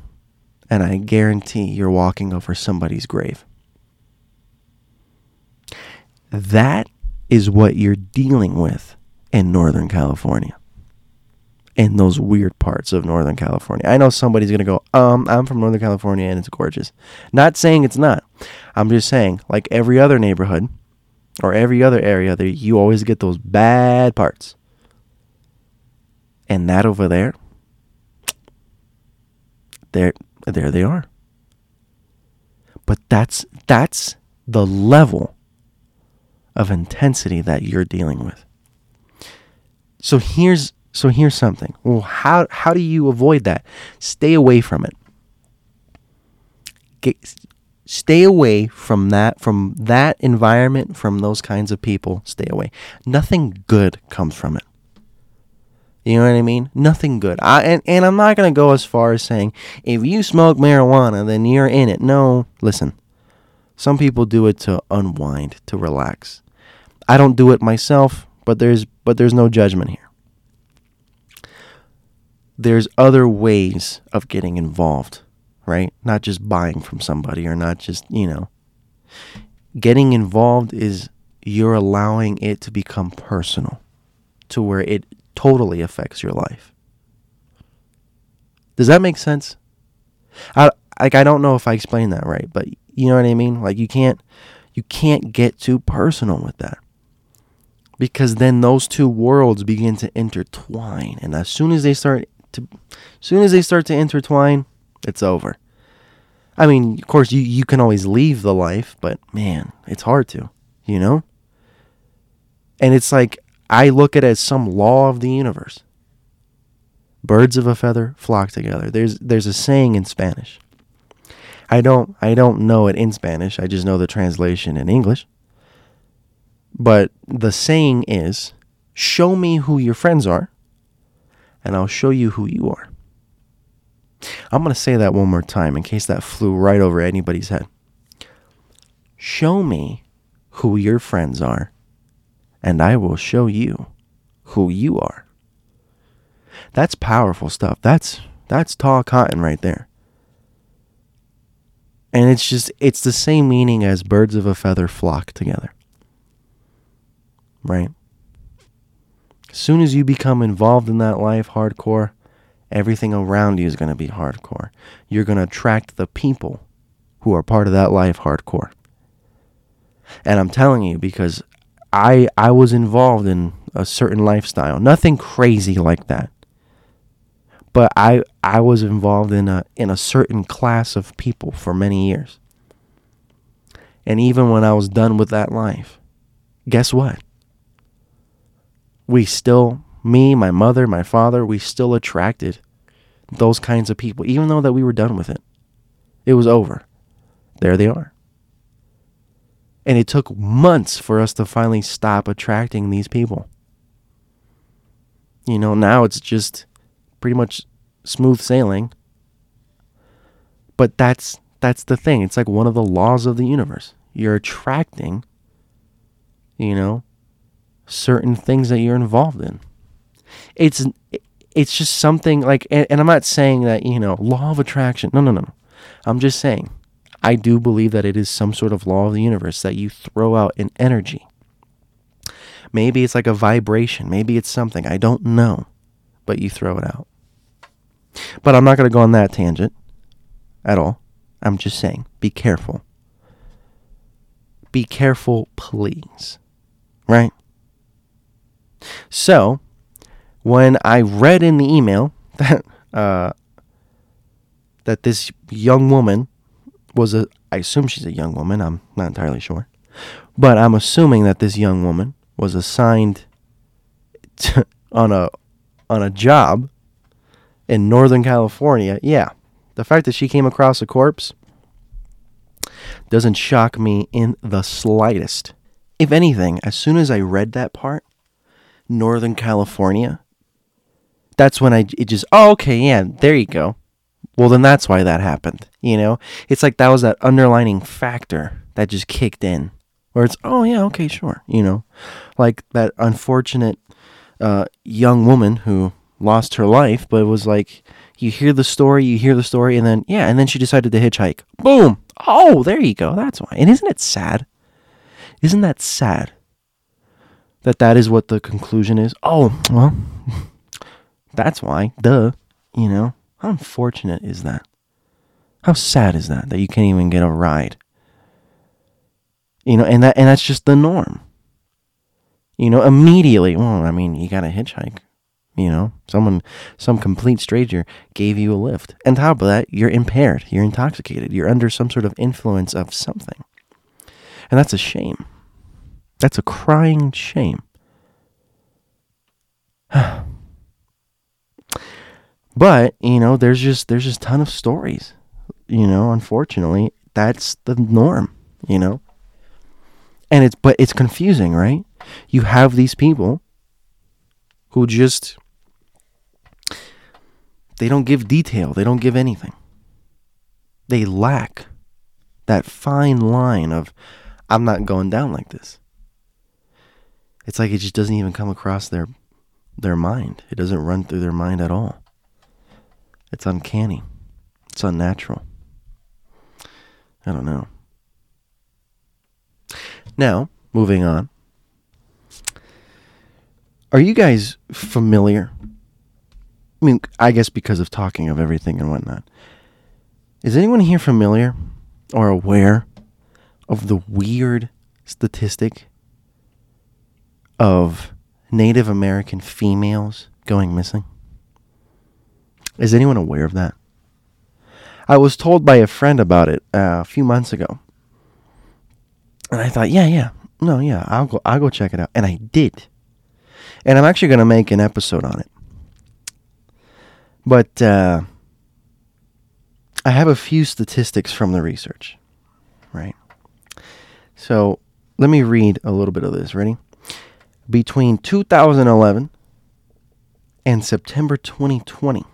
and I guarantee you're walking over somebody's grave. That is what you're dealing with in Northern California. In those weird parts of Northern California. I know somebody's going to go, um, I'm from Northern California and it's gorgeous. Not saying it's not. I'm just saying, like every other neighborhood or every other area, there you always get those bad parts. And that over there, there, there they are. But that's that's the level of intensity that you're dealing with. So here's so here's something. Well, how how do you avoid that? Stay away from it. Get, stay away from that from that environment, from those kinds of people. Stay away. Nothing good comes from it. You know what I mean? Nothing good. I, and, and I'm not going to go as far as saying if you smoke marijuana, then you're in it. No, listen. Some people do it to unwind, to relax. I don't do it myself, but there's but there's no judgment here. There's other ways of getting involved, right? Not just buying from somebody or not just, you know. Getting involved is you're allowing it to become personal to where it totally affects your life. Does that make sense? I like I don't know if I explained that right, but you know what I mean? Like you can't you can't get too personal with that because then those two worlds begin to intertwine and as soon as they start to as soon as they start to intertwine it's over. I mean of course you, you can always leave the life but man it's hard to you know? And it's like i look at it as some law of the universe. Birds of a feather flock together. There's there's a saying in spanish. I don't i don't know it in spanish. I just know the translation in english. But the saying is show me who your friends are, and I'll show you who you are. I'm going to say that one more time in case that flew right over anybody's head. Show me who your friends are, and I will show you who you are. That's powerful stuff. That's that's tall cotton right there. And it's just it's the same meaning as birds of a feather flock together right? As soon as you become involved in that life hardcore, everything around you is going to be hardcore. You're going to attract the people who are part of that life hardcore. And I'm telling you because I I was involved in a certain lifestyle. Nothing crazy like that. But I I was involved in a in a certain class of people for many years. And even when I was done with that life, guess what? We still, me, my mother, my father, we still attracted those kinds of people, even though that we were done with it. It was over. There they are. And it took months for us to finally stop attracting these people. You know, now it's just pretty much smooth sailing. But that's that's the thing. It's like one of the laws of the universe. You're attracting you know certain things that you're involved in. It's it's just something like and, and I'm not saying that, you know, law of attraction. No, no, no. I'm just saying I do believe that it is some sort of law of the universe that you throw out an energy. Maybe it's like a vibration. Maybe it's something. I don't know. But you throw it out. But I'm not going to go on that tangent at all. I'm just saying, be careful. Be careful, please. Right? So, when I read in the email that uh, that this young woman was a I assume she's a young woman, I'm not entirely sure. But I'm assuming that this young woman was assigned to, on a on a job in Northern California. Yeah. The fact that she came across a corpse doesn't shock me in the slightest. If anything, as soon as I read that part, Northern California, that's when I it just oh okay, yeah, there you go. Well, then that's why that happened. You know, it's like that was that underlining factor that just kicked in, where it's oh yeah, okay, sure. You know, like that unfortunate uh, young woman who lost her life, but it was like you hear the story, you hear the story, and then yeah, and then she decided to hitchhike. Boom! Oh, there you go. That's why. And isn't it sad? Isn't that sad? That that is what the conclusion is. Oh well, that's why. Duh. You know. How unfortunate is that? How sad is that that you can't even get a ride? You know, and that and that's just the norm. You know, immediately, well, I mean, you got to hitchhike. You know, someone, some complete stranger gave you a lift. And top of that, you're impaired. You're intoxicated. You're under some sort of influence of something. And that's a shame. That's a crying shame. But, you know, there's just there's just a ton of stories. You know, unfortunately, that's the norm, you know. And it's but it's confusing, right? You have these people who just they don't give detail, they don't give anything. They lack that fine line of I'm not going down like this. It's like it just doesn't even come across their their mind. It doesn't run through their mind at all. It's uncanny. It's unnatural. I don't know. Now, moving on. Are you guys familiar? I mean, I guess because of talking of everything and whatnot. Is anyone here familiar or aware of the weird statistic of Native American females going missing? Is anyone aware of that? I was told by a friend about it uh, a few months ago. And I thought, yeah, yeah. No, yeah, I'll go I'll go check it out. And I did. And I'm actually going to make an episode on it. But uh, I have a few statistics from the research, right? So let me read a little bit of this. Ready? Between 2011 and September 2020,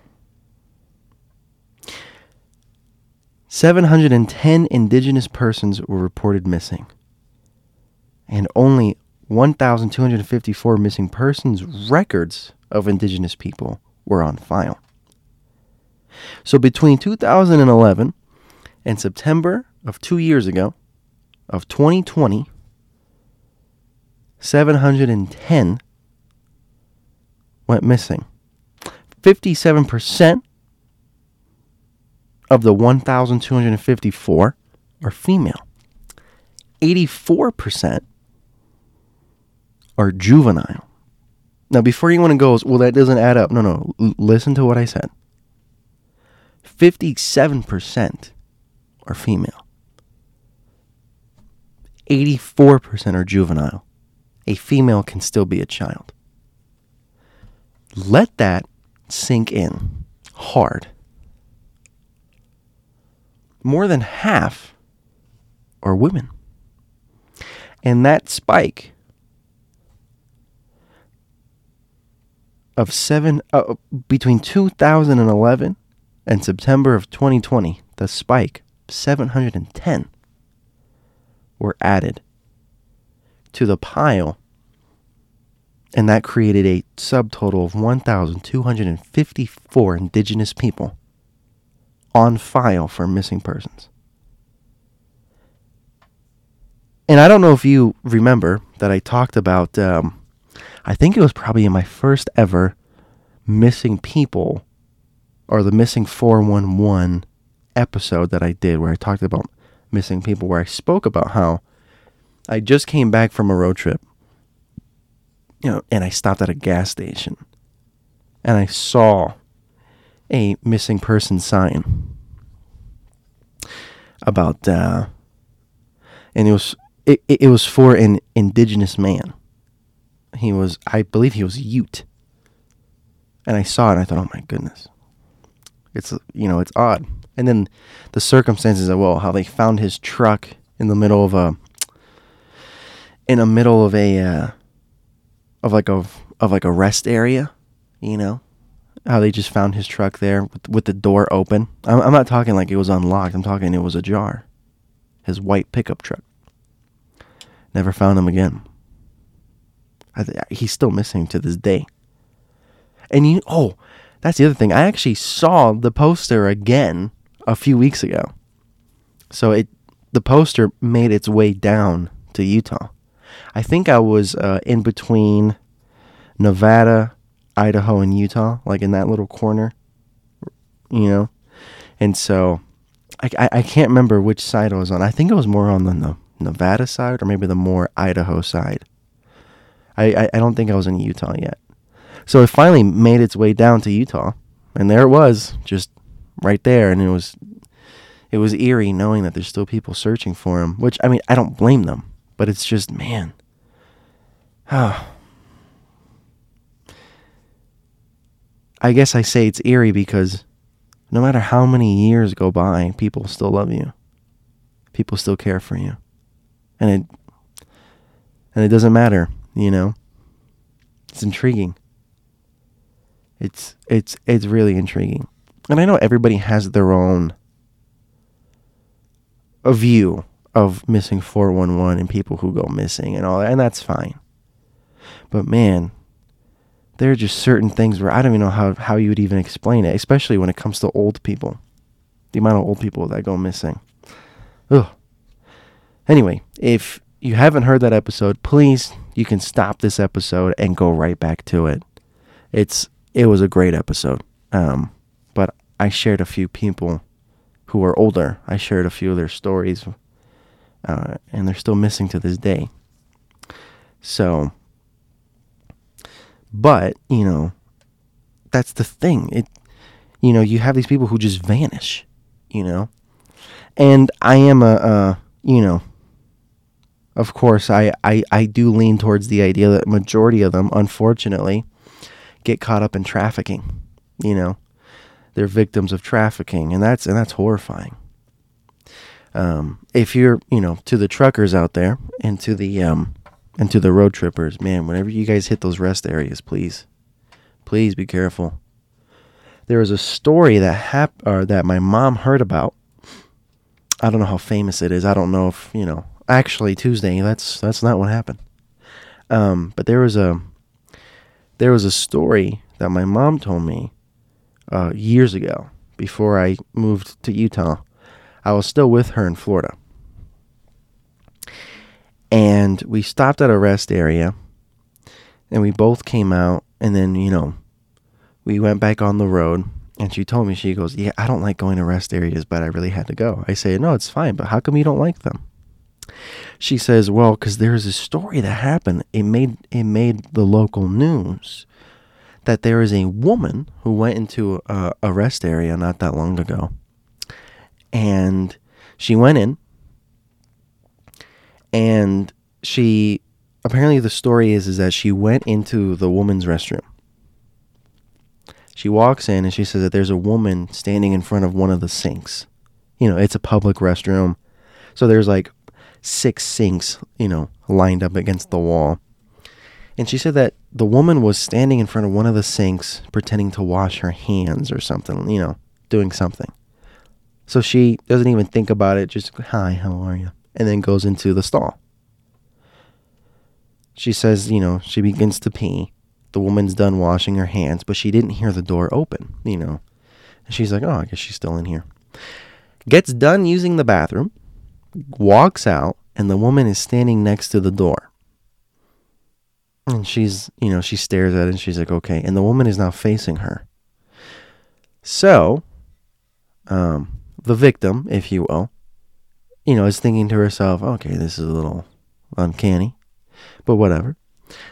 710 indigenous persons were reported missing, and only 1,254 missing persons records of indigenous people were on file. So between 2011 and September of two years ago, of 2020, 710 went missing. 57% of the 1,254 are female. 84% are juvenile. Now, before anyone goes, well, that doesn't add up. No, no. L- listen to what I said. 57% are female. 84% are juvenile. A female can still be a child. Let that sink in hard more than half are women. And that spike of seven uh, between 2011 and September of 2020, the spike 710 were added to the pile, and that created a subtotal of 1,254 indigenous people on file for missing persons. And I don't know if you remember that I talked about, um, I think it was probably in my first ever missing people or the missing 411 episode that I did where I talked about missing people, where I spoke about how I just came back from a road trip, you know, and I stopped at a gas station and I saw a missing person sign about, uh, and it was it, it was for an indigenous man. He was, I believe, he was Ute, and I saw it and I thought, oh my goodness, it's you know it's odd. And then the circumstances of well, how they found his truck in the middle of a in the middle of a uh, of like a of like a rest area, you know, how they just found his truck there with, with the door open. I'm, I'm not talking like it was unlocked. I'm talking it was ajar. His white pickup truck. Never found him again. Th- he's still missing to this day. And you, oh, that's the other thing. I actually saw the poster again a few weeks ago. So it, the poster made its way down to Utah. I think I was uh, in between Nevada, Idaho, and Utah, like in that little corner, you know. And so I, I, I can't remember which side I was on. I think it was more on the Nevada side or maybe the more Idaho side. I, I, I don't think I was in Utah yet. So it finally made its way down to Utah, and there it was, just right there, and it was it was eerie knowing that there's still people searching for him. Which I mean, I don't blame them, but it's just man. I guess I say it's eerie because no matter how many years go by, people still love you. People still care for you and it and it doesn't matter, you know. It's intriguing. It's it's it's really intriguing. And I know everybody has their own a view of missing 411 and people who go missing and all that, and that's fine. But man, there are just certain things where I don't even know how, how you would even explain it, especially when it comes to old people. The amount of old people that go missing. Ugh. Anyway, if you haven't heard that episode, please you can stop this episode and go right back to it. It's it was a great episode. Um, but I shared a few people who are older. I shared a few of their stories, uh, and they're still missing to this day. So, but you know, that's the thing. It, you know, you have these people who just vanish. You know, and I am a, a you know of course, I, I, I do lean towards the idea that majority of them, unfortunately, get caught up in trafficking. You know, they're victims of trafficking, and that's and that's horrifying. Um, if you're, you know, to the truckers out there and to the um, and to the road trippers, man, whenever you guys hit those rest areas, please, please be careful. There was a story that hap- or that my mom heard about. I don't know how famous it is. I don't know if you know actually Tuesday. That's that's not what happened. Um, but there was a there was a story that my mom told me uh, years ago before I moved to Utah. I was still with her in Florida, and we stopped at a rest area, and we both came out, and then you know, we went back on the road. And she told me, she goes, Yeah, I don't like going to rest areas, but I really had to go. I say, No, it's fine, but how come you don't like them? She says, "Well, because there's a story that happened. It made it made the local news that there is a woman who went into a, a rest area not that long ago, and she went in, and she apparently the story is is that she went into the woman's restroom." She walks in and she says that there's a woman standing in front of one of the sinks. You know, it's a public restroom. So there's like six sinks, you know, lined up against the wall. And she said that the woman was standing in front of one of the sinks pretending to wash her hands or something, you know, doing something. So she doesn't even think about it, just, hi, how are you? And then goes into the stall. She says, you know, she begins to pee. The woman's done washing her hands, but she didn't hear the door open, you know. And she's like, oh, I guess she's still in here. Gets done using the bathroom, walks out, and the woman is standing next to the door. And she's, you know, she stares at it and she's like, okay. And the woman is now facing her. So, um, the victim, if you will, you know, is thinking to herself, okay, this is a little uncanny, but whatever.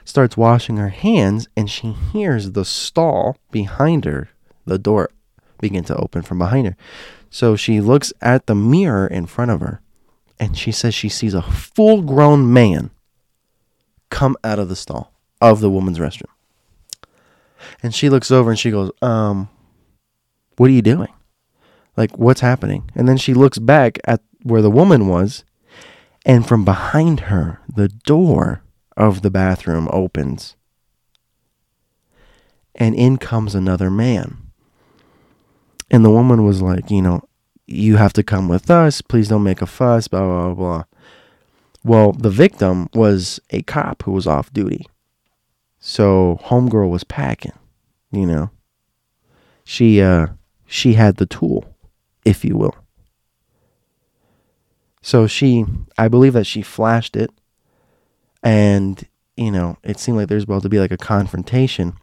Starts washing her hands and she hears the stall behind her, the door begin to open from behind her. So she looks at the mirror in front of her and she says she sees a full grown man come out of the stall of the woman's restroom. And she looks over and she goes, Um, what are you doing? Like, what's happening? And then she looks back at where the woman was, and from behind her, the door of the bathroom opens. And in comes another man. And the woman was like, You know, you have to come with us. Please don't make a fuss, blah, blah, blah. Well, the victim was a cop who was off duty. So homegirl was packing, you know. She uh she had the tool, if you will. So she I believe that she flashed it. And you know, it seemed like there's about to be like a confrontation.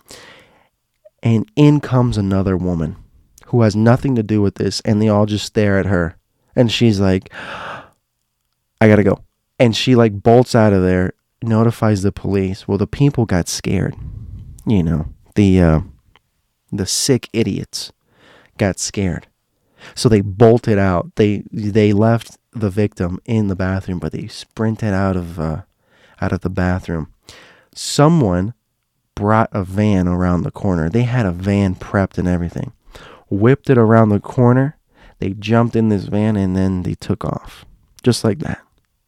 And in comes another woman who has nothing to do with this and they all just stare at her. And she's like I got to go. And she like bolts out of there notifies the police. Well the people got scared you know. The uh, the sick idiots got scared so they bolted out they they left the victim in the bathroom but they sprinted out of uh, out of the bathroom someone brought a van around the corner they had a van prepped and everything whipped it around the corner they jumped in this van and then they took off just like that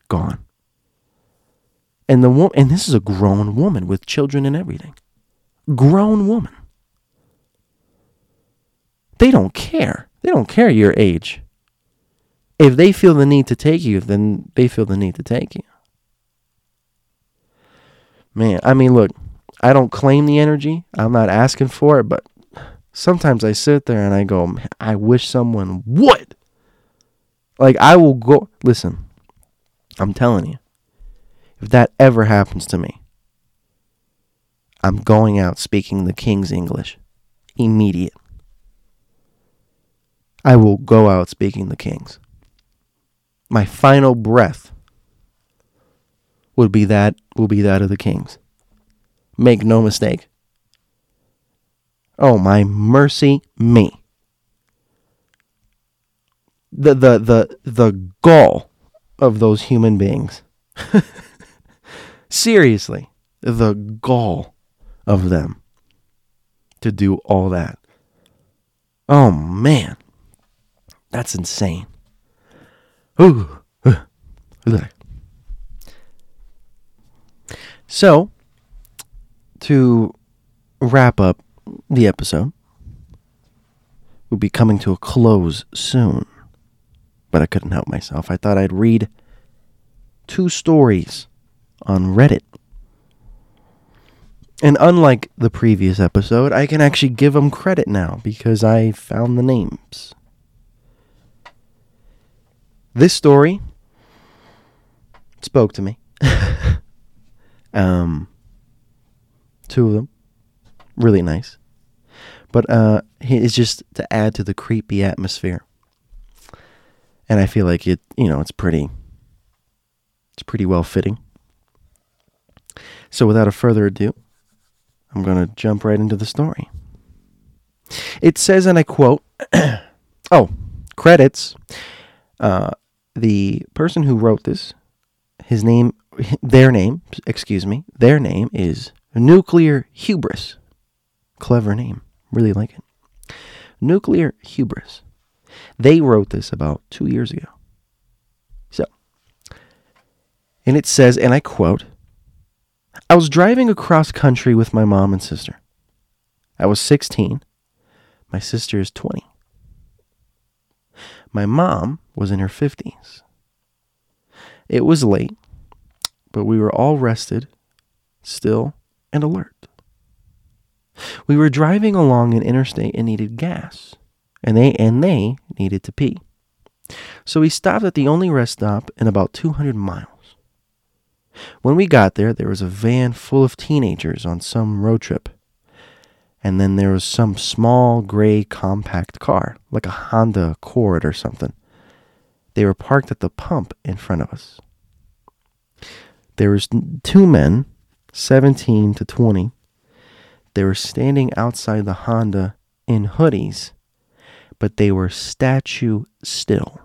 gone. And the wo- and this is a grown woman with children and everything. Grown woman. They don't care. They don't care your age. If they feel the need to take you, then they feel the need to take you. Man, I mean, look, I don't claim the energy. I'm not asking for it, but sometimes I sit there and I go, I wish someone would. Like, I will go, listen, I'm telling you, if that ever happens to me, I'm going out speaking the King's English. Immediate. I will go out speaking the King's. My final breath would be that will be that of the King's. Make no mistake. Oh my mercy me. The the the the gall of those human beings. Seriously, the gall of them to do all that. Oh man, that's insane. Ooh. So, to wrap up the episode, we'll be coming to a close soon but I couldn't help myself. I thought I'd read two stories on Reddit. And unlike the previous episode, I can actually give them credit now because I found the names. This story spoke to me. um, two of them, really nice. But uh, it's just to add to the creepy atmosphere and I feel like it, you know, it's pretty, it's pretty well fitting. So without a further ado, I'm going to jump right into the story. It says, and I quote, oh, credits. Uh, the person who wrote this, his name, their name, excuse me, their name is Nuclear Hubris. Clever name. Really like it. Nuclear Hubris. They wrote this about two years ago. So, and it says, and I quote, I was driving across country with my mom and sister. I was 16. My sister is 20. My mom was in her 50s. It was late, but we were all rested, still, and alert. We were driving along an interstate and needed gas, and they and they needed to pee. So we stopped at the only rest stop in about 200 miles. When we got there, there was a van full of teenagers on some road trip. And then there was some small gray compact car, like a Honda Accord or something. They were parked at the pump in front of us. There was two men, 17 to 20. They were standing outside the Honda in hoodies, but they were statue still.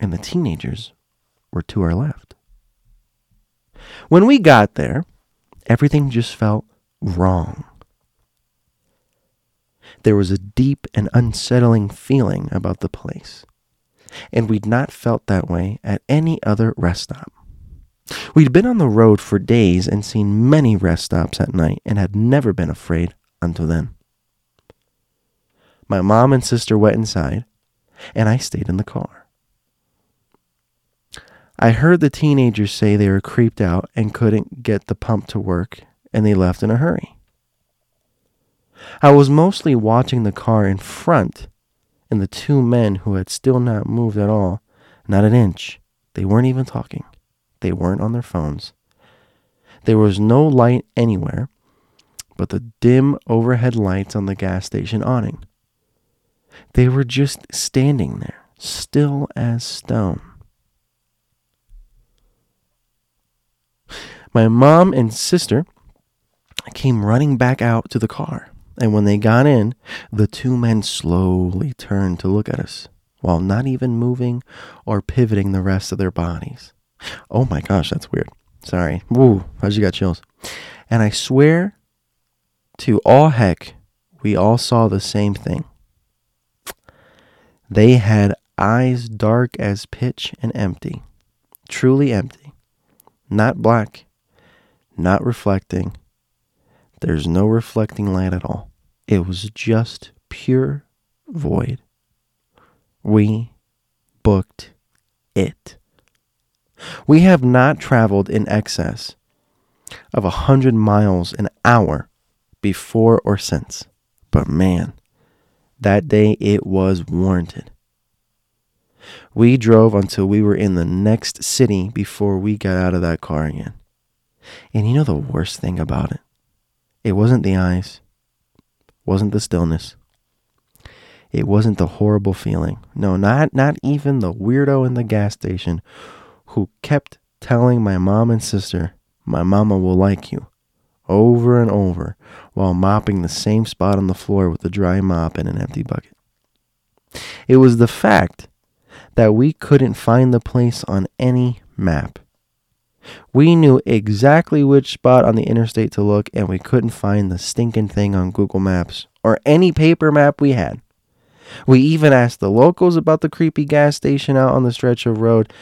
And the teenagers were to our left. When we got there, everything just felt wrong. There was a deep and unsettling feeling about the place, and we'd not felt that way at any other rest stop. We'd been on the road for days and seen many rest stops at night and had never been afraid until then. My mom and sister went inside, and I stayed in the car. I heard the teenagers say they were creeped out and couldn't get the pump to work, and they left in a hurry. I was mostly watching the car in front and the two men who had still not moved at all, not an inch. They weren't even talking. They weren't on their phones. There was no light anywhere but the dim overhead lights on the gas station awning. They were just standing there, still as stone. My mom and sister came running back out to the car, and when they got in, the two men slowly turned to look at us while not even moving or pivoting the rest of their bodies. Oh my gosh, that's weird. Sorry. Woo, I just got chills. And I swear to all heck, we all saw the same thing. They had eyes dark as pitch and empty, truly empty, not black, not reflecting. There's no reflecting light at all. It was just pure void. We booked it. We have not traveled in excess of a hundred miles an hour before or since. But man, that day it was warranted. We drove until we were in the next city before we got out of that car again. And you know the worst thing about it? It wasn't the eyes, wasn't the stillness. It wasn't the horrible feeling. No, not not even the weirdo in the gas station who kept telling my mom and sister, My mama will like you, over and over, while mopping the same spot on the floor with a dry mop and an empty bucket. It was the fact that we couldn't find the place on any map. We knew exactly which spot on the interstate to look, and we couldn't find the stinking thing on Google Maps or any paper map we had. We even asked the locals about the creepy gas station out on the stretch of road,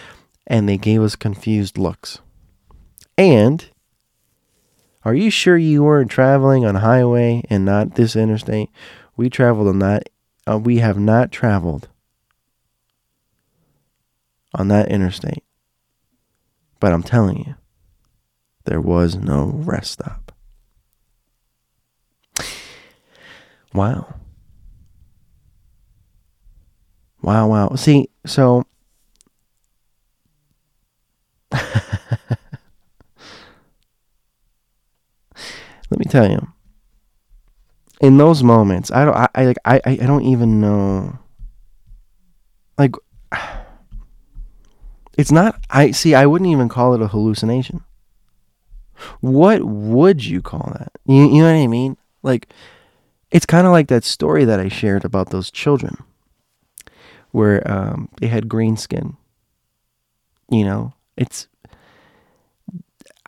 and they gave us confused looks. And are you sure you weren't traveling on highway and not this interstate? We traveled on that. Uh, we have not traveled on that interstate. But I'm telling you, there was no rest stop. Wow. Wow, wow. See, so let me tell you. In those moments, I don't I, like I, I don't even know like it's not I see I wouldn't even call it a hallucination. What would you call that? You, you know what I mean? Like it's kind of like that story that I shared about those children where um, they had green skin. You know, it's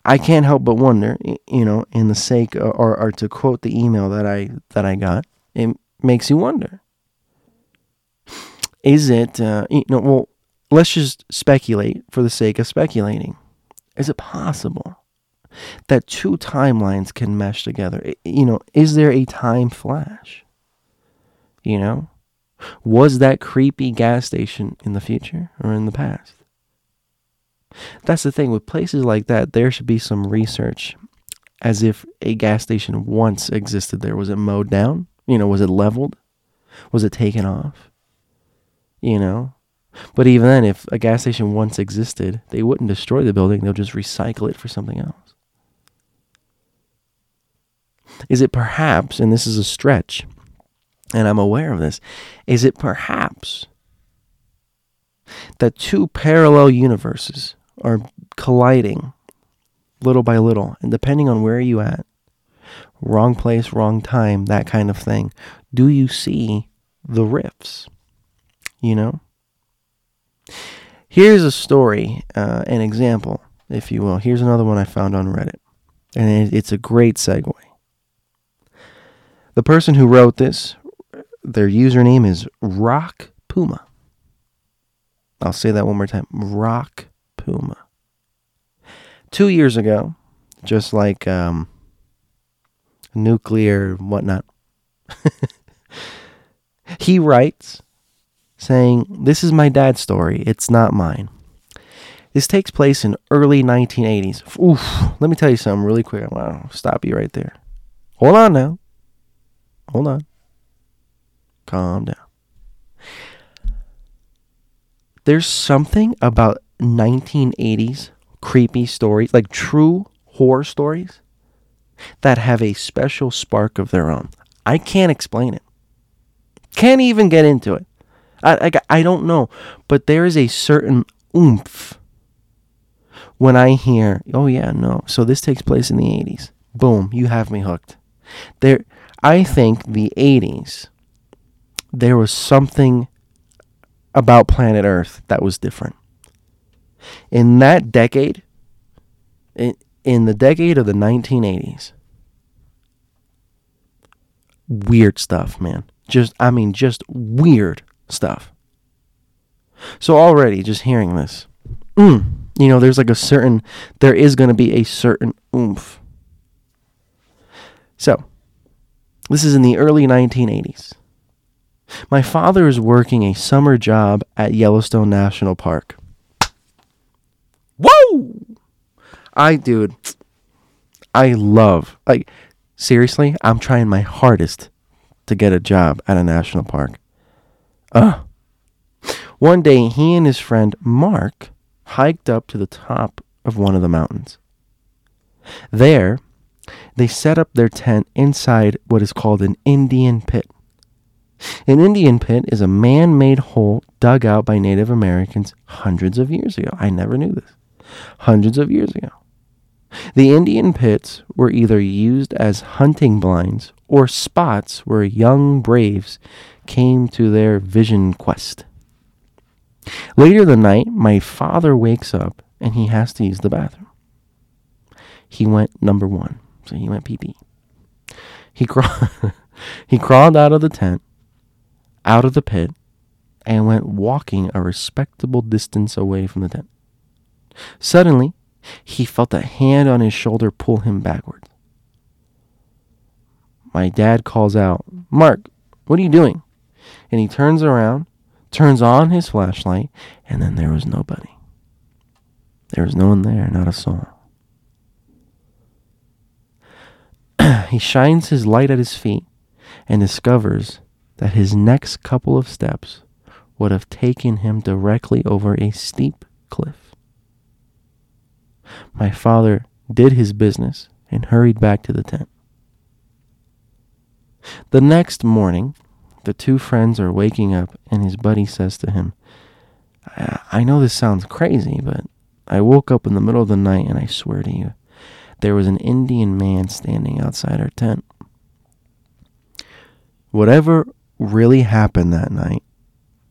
I can't help but wonder, you know, in the sake or, or to quote the email that I that I got, it makes you wonder. Is it uh, you know, well, let's just speculate for the sake of speculating. Is it possible that two timelines can mesh together. You know, is there a time flash? You know, was that creepy gas station in the future or in the past? That's the thing with places like that, there should be some research as if a gas station once existed there. Was it mowed down? You know, was it leveled? Was it taken off? You know? But even then, if a gas station once existed, they wouldn't destroy the building, they'll just recycle it for something else. Is it perhaps, and this is a stretch, and I'm aware of this, is it perhaps that two parallel universes are colliding little by little, and depending on where you at, wrong place, wrong time, that kind of thing, do you see the rifts? You know? Here's a story, uh, an example, if you will. Here's another one I found on Reddit, and it's a great segue. The person who wrote this, their username is Rock Puma. I'll say that one more time Rock Puma. Two years ago, just like um, nuclear whatnot, he writes saying, This is my dad's story, it's not mine. This takes place in early 1980s. Oof, let me tell you something really quick. I want to stop you right there. Hold on now. Hold on. Calm down. There's something about 1980s creepy stories, like true horror stories, that have a special spark of their own. I can't explain it. Can't even get into it. I, I, I don't know. But there is a certain oomph when I hear, oh, yeah, no. So this takes place in the 80s. Boom, you have me hooked. There, I think the 80s, there was something about planet Earth that was different. In that decade, in, in the decade of the 1980s, weird stuff, man. Just, I mean, just weird stuff. So already, just hearing this, mm, you know, there's like a certain, there is going to be a certain oomph. So, this is in the early 1980s. My father is working a summer job at Yellowstone National Park. Whoa! I, dude, I love, like, seriously, I'm trying my hardest to get a job at a national park. Uh. One day, he and his friend Mark hiked up to the top of one of the mountains. There, they set up their tent inside what is called an Indian pit. An Indian pit is a man made hole dug out by Native Americans hundreds of years ago. I never knew this. Hundreds of years ago. The Indian pits were either used as hunting blinds or spots where young braves came to their vision quest. Later the night, my father wakes up and he has to use the bathroom. He went number one, so he went pee pee. He, craw- he crawled out of the tent, out of the pit, and went walking a respectable distance away from the tent. Suddenly, he felt a hand on his shoulder pull him backwards. My dad calls out, Mark, what are you doing? And he turns around, turns on his flashlight, and then there was nobody. There was no one there, not a soul. he shines his light at his feet and discovers that his next couple of steps would have taken him directly over a steep cliff. My father did his business and hurried back to the tent. The next morning, the two friends are waking up, and his buddy says to him, I know this sounds crazy, but I woke up in the middle of the night and I swear to you, there was an Indian man standing outside our tent. Whatever really happened that night,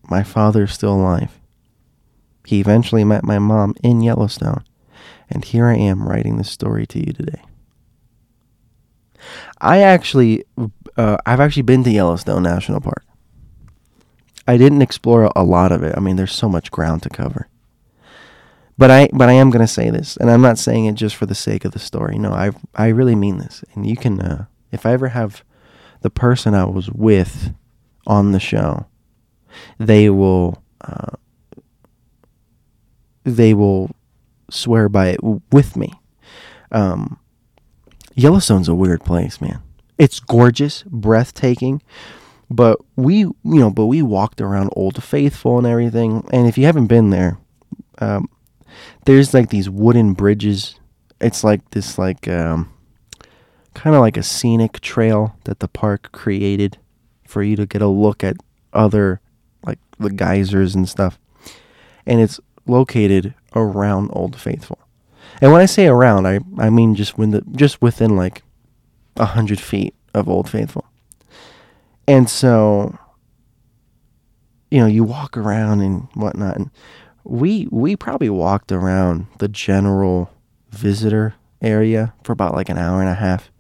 my father is still alive. He eventually met my mom in Yellowstone, and here I am writing this story to you today. I actually, uh, I've actually been to Yellowstone National Park. I didn't explore a lot of it. I mean, there's so much ground to cover. But I but I am gonna say this, and I'm not saying it just for the sake of the story. No, I I really mean this. And you can, uh, if I ever have the person I was with on the show, they will uh, they will swear by it with me. Um, Yellowstone's a weird place, man. It's gorgeous, breathtaking, but we, you know, but we walked around Old Faithful and everything. And if you haven't been there, um, there's like these wooden bridges. It's like this, like, um, kind of like a scenic trail that the park created for you to get a look at other, like the geysers and stuff. And it's located around Old Faithful. And when I say around, I, I mean just when the, just within like a hundred feet of Old Faithful. And so, you know, you walk around and whatnot, and we we probably walked around the general visitor area for about like an hour and a half.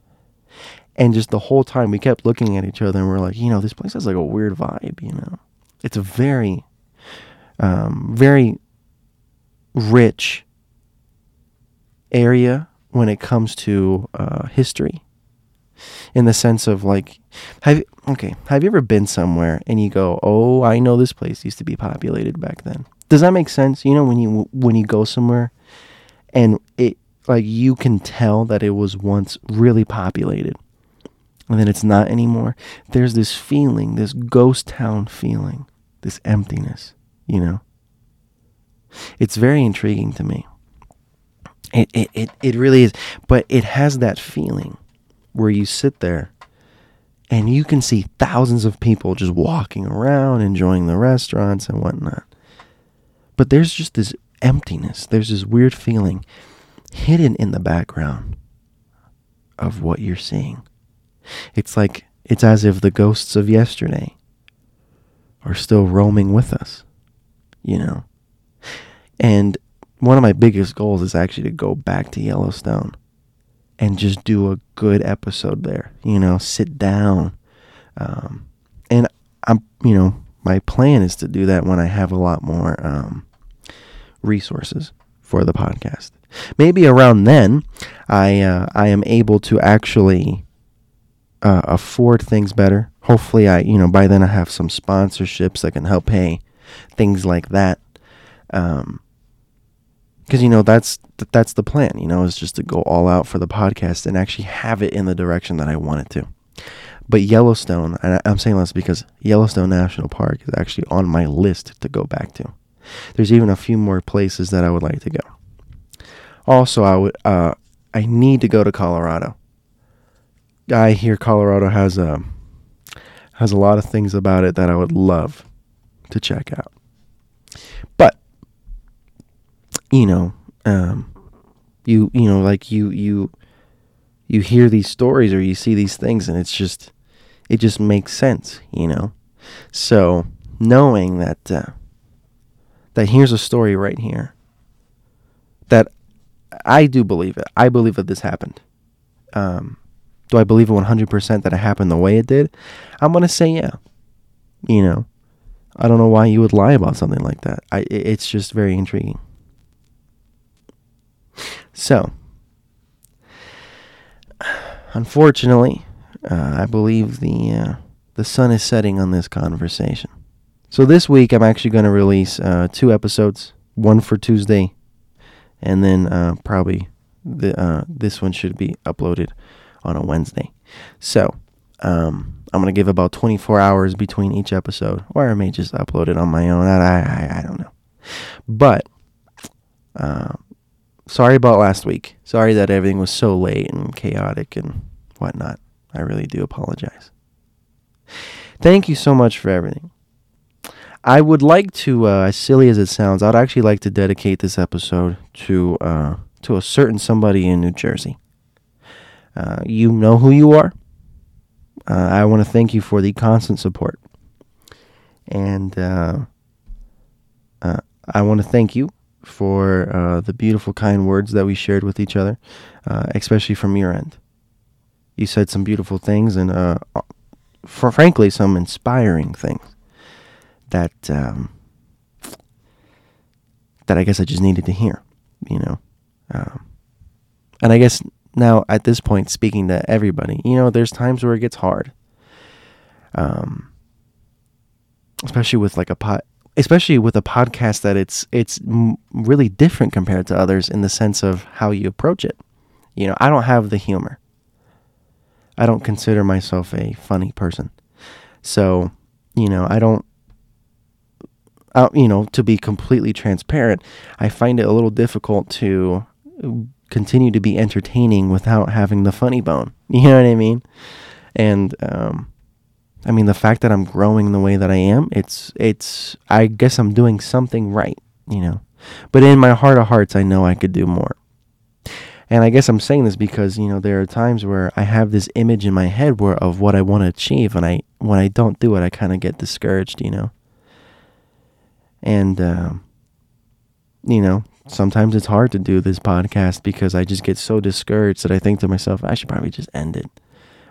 And just the whole time we kept looking at each other and we're like, you know, this place has like a weird vibe, you know. It's a very um, very rich area when it comes to uh, history in the sense of like have okay have you ever been somewhere and you go oh i know this place used to be populated back then does that make sense you know when you when you go somewhere and it like you can tell that it was once really populated and then it's not anymore there's this feeling this ghost town feeling this emptiness you know it's very intriguing to me. It, it, it, it really is. But it has that feeling where you sit there and you can see thousands of people just walking around, enjoying the restaurants and whatnot. But there's just this emptiness. There's this weird feeling hidden in the background of what you're seeing. It's like, it's as if the ghosts of yesterday are still roaming with us, you know? And one of my biggest goals is actually to go back to Yellowstone and just do a good episode there. You know, sit down. Um, and I'm, you know, my plan is to do that when I have a lot more um, resources for the podcast. Maybe around then, I uh, I am able to actually uh, afford things better. Hopefully, I you know by then I have some sponsorships that can help pay things like that. Um, because you know that's that's the plan you know is just to go all out for the podcast and actually have it in the direction that i want it to but yellowstone and i'm saying this because yellowstone national park is actually on my list to go back to there's even a few more places that i would like to go. Also i would uh, i need to go to colorado. I hear colorado has a has a lot of things about it that i would love to check out. But you know, um, you you know, like you you you hear these stories or you see these things, and it's just it just makes sense, you know. So knowing that uh, that here's a story right here that I do believe it. I believe that this happened. Um, do I believe it 100% that it happened the way it did? I'm going to say yeah. You know, I don't know why you would lie about something like that. I, it's just very intriguing. So, unfortunately, uh, I believe the uh, the sun is setting on this conversation. So this week, I'm actually going to release uh, two episodes, one for Tuesday, and then uh, probably the uh, this one should be uploaded on a Wednesday. So. Um, I'm gonna give about 24 hours between each episode, or I may just upload it on my own. I I, I don't know, but uh, sorry about last week. Sorry that everything was so late and chaotic and whatnot. I really do apologize. Thank you so much for everything. I would like to, uh, as silly as it sounds, I'd actually like to dedicate this episode to uh, to a certain somebody in New Jersey. Uh, you know who you are. Uh, I want to thank you for the constant support, and uh, uh, I want to thank you for the beautiful, kind words that we shared with each other, especially from your end. You said some beautiful things and, frankly, some inspiring things that um, that I guess I just needed to hear. you know. Um, and I guess now at this point, speaking to everybody, you know, there's times where it gets hard. Um, especially with like a pot, especially with a podcast that it's it's really different compared to others in the sense of how you approach it. You know, I don't have the humor. I don't consider myself a funny person. So, you know, I don't uh, you know, to be completely transparent, I find it a little difficult to continue to be entertaining without having the funny bone. You know what I mean? And um, I mean the fact that I'm growing the way that I am, it's it's I guess I'm doing something right, you know. But in my heart of hearts, I know I could do more. And I guess I'm saying this because you know there are times where I have this image in my head where of what I want to achieve, and I when I don't do it, I kind of get discouraged, you know. And um, you know, sometimes it's hard to do this podcast because I just get so discouraged that I think to myself, I should probably just end it.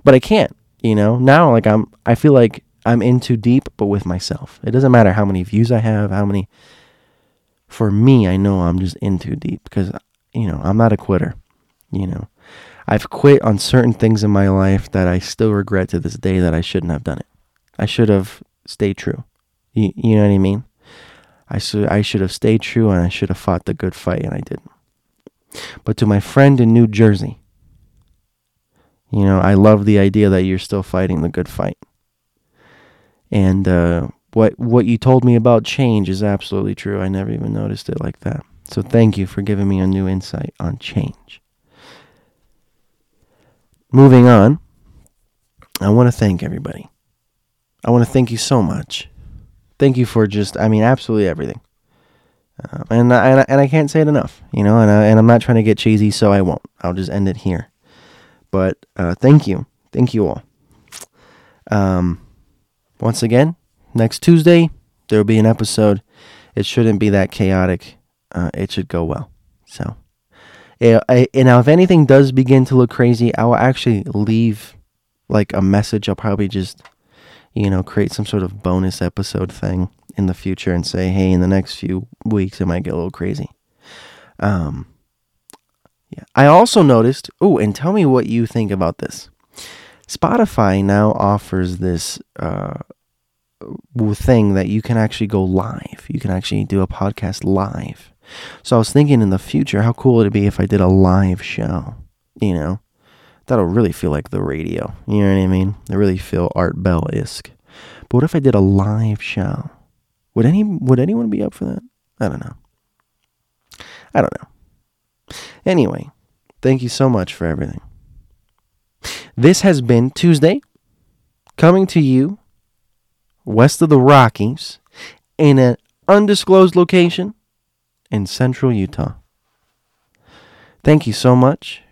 But I can't, you know. Now like I'm I feel like I'm in too deep but with myself. It doesn't matter how many views I have, how many for me, I know I'm just in too deep because you know, I'm not a quitter, you know. I've quit on certain things in my life that I still regret to this day that I shouldn't have done it. I should have stayed true. You, you know what I mean? I should I should have stayed true and I should have fought the good fight and I didn't. But to my friend in New Jersey, you know, I love the idea that you're still fighting the good fight. And uh, what what you told me about change is absolutely true. I never even noticed it like that. So thank you for giving me a new insight on change. Moving on, I want to thank everybody. I want to thank you so much thank you for just, I mean, absolutely everything. Uh, and, and, and I can't say it enough, you know, and, I, and I'm not trying to get cheesy, so I won't. I'll just end it here. But uh, thank you. Thank you all. Um, once again, next Tuesday, there will be an episode. It shouldn't be that chaotic. Uh, it should go well. So, yeah, I, and now if anything does begin to look crazy, I will actually leave like a message. I'll probably just you know, create some sort of bonus episode thing in the future and say, hey, in the next few weeks, it might get a little crazy. Um, yeah. I also noticed, oh, and tell me what you think about this. Spotify now offers this uh, thing that you can actually go live. You can actually do a podcast live. So I was thinking in the future, how cool would it be if I did a live show? You know, that'll really feel like the radio. You know what I mean? It really feel Art Bell isk. But what if I did a live show? Would any would anyone be up for that? I don't know. I don't know. Anyway, thank you so much for everything. This has been Tuesday, coming to you west of the Rockies in an undisclosed location in central Utah. Thank you so much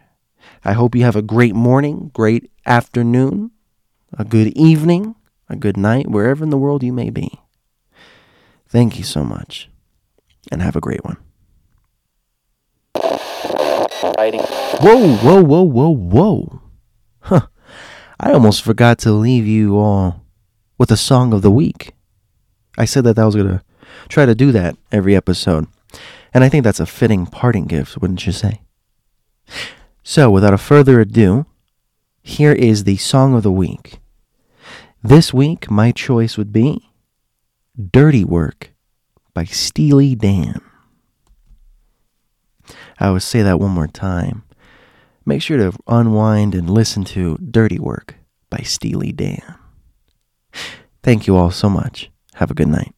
I hope you have a great morning, great afternoon, a good evening, a good night, wherever in the world you may be. Thank you so much, and have a great one. Whoa, whoa, whoa, whoa, whoa. Huh. I almost forgot to leave you all with a song of the week. I said that I was going to try to do that every episode. And I think that's a fitting parting gift, wouldn't you say? So, without a further ado, here is the song of the week. This week, my choice would be Dirty Work by Steely Dan. I will say that one more time. Make sure to unwind and listen to Dirty Work by Steely Dan. Thank you all so much. Have a good night.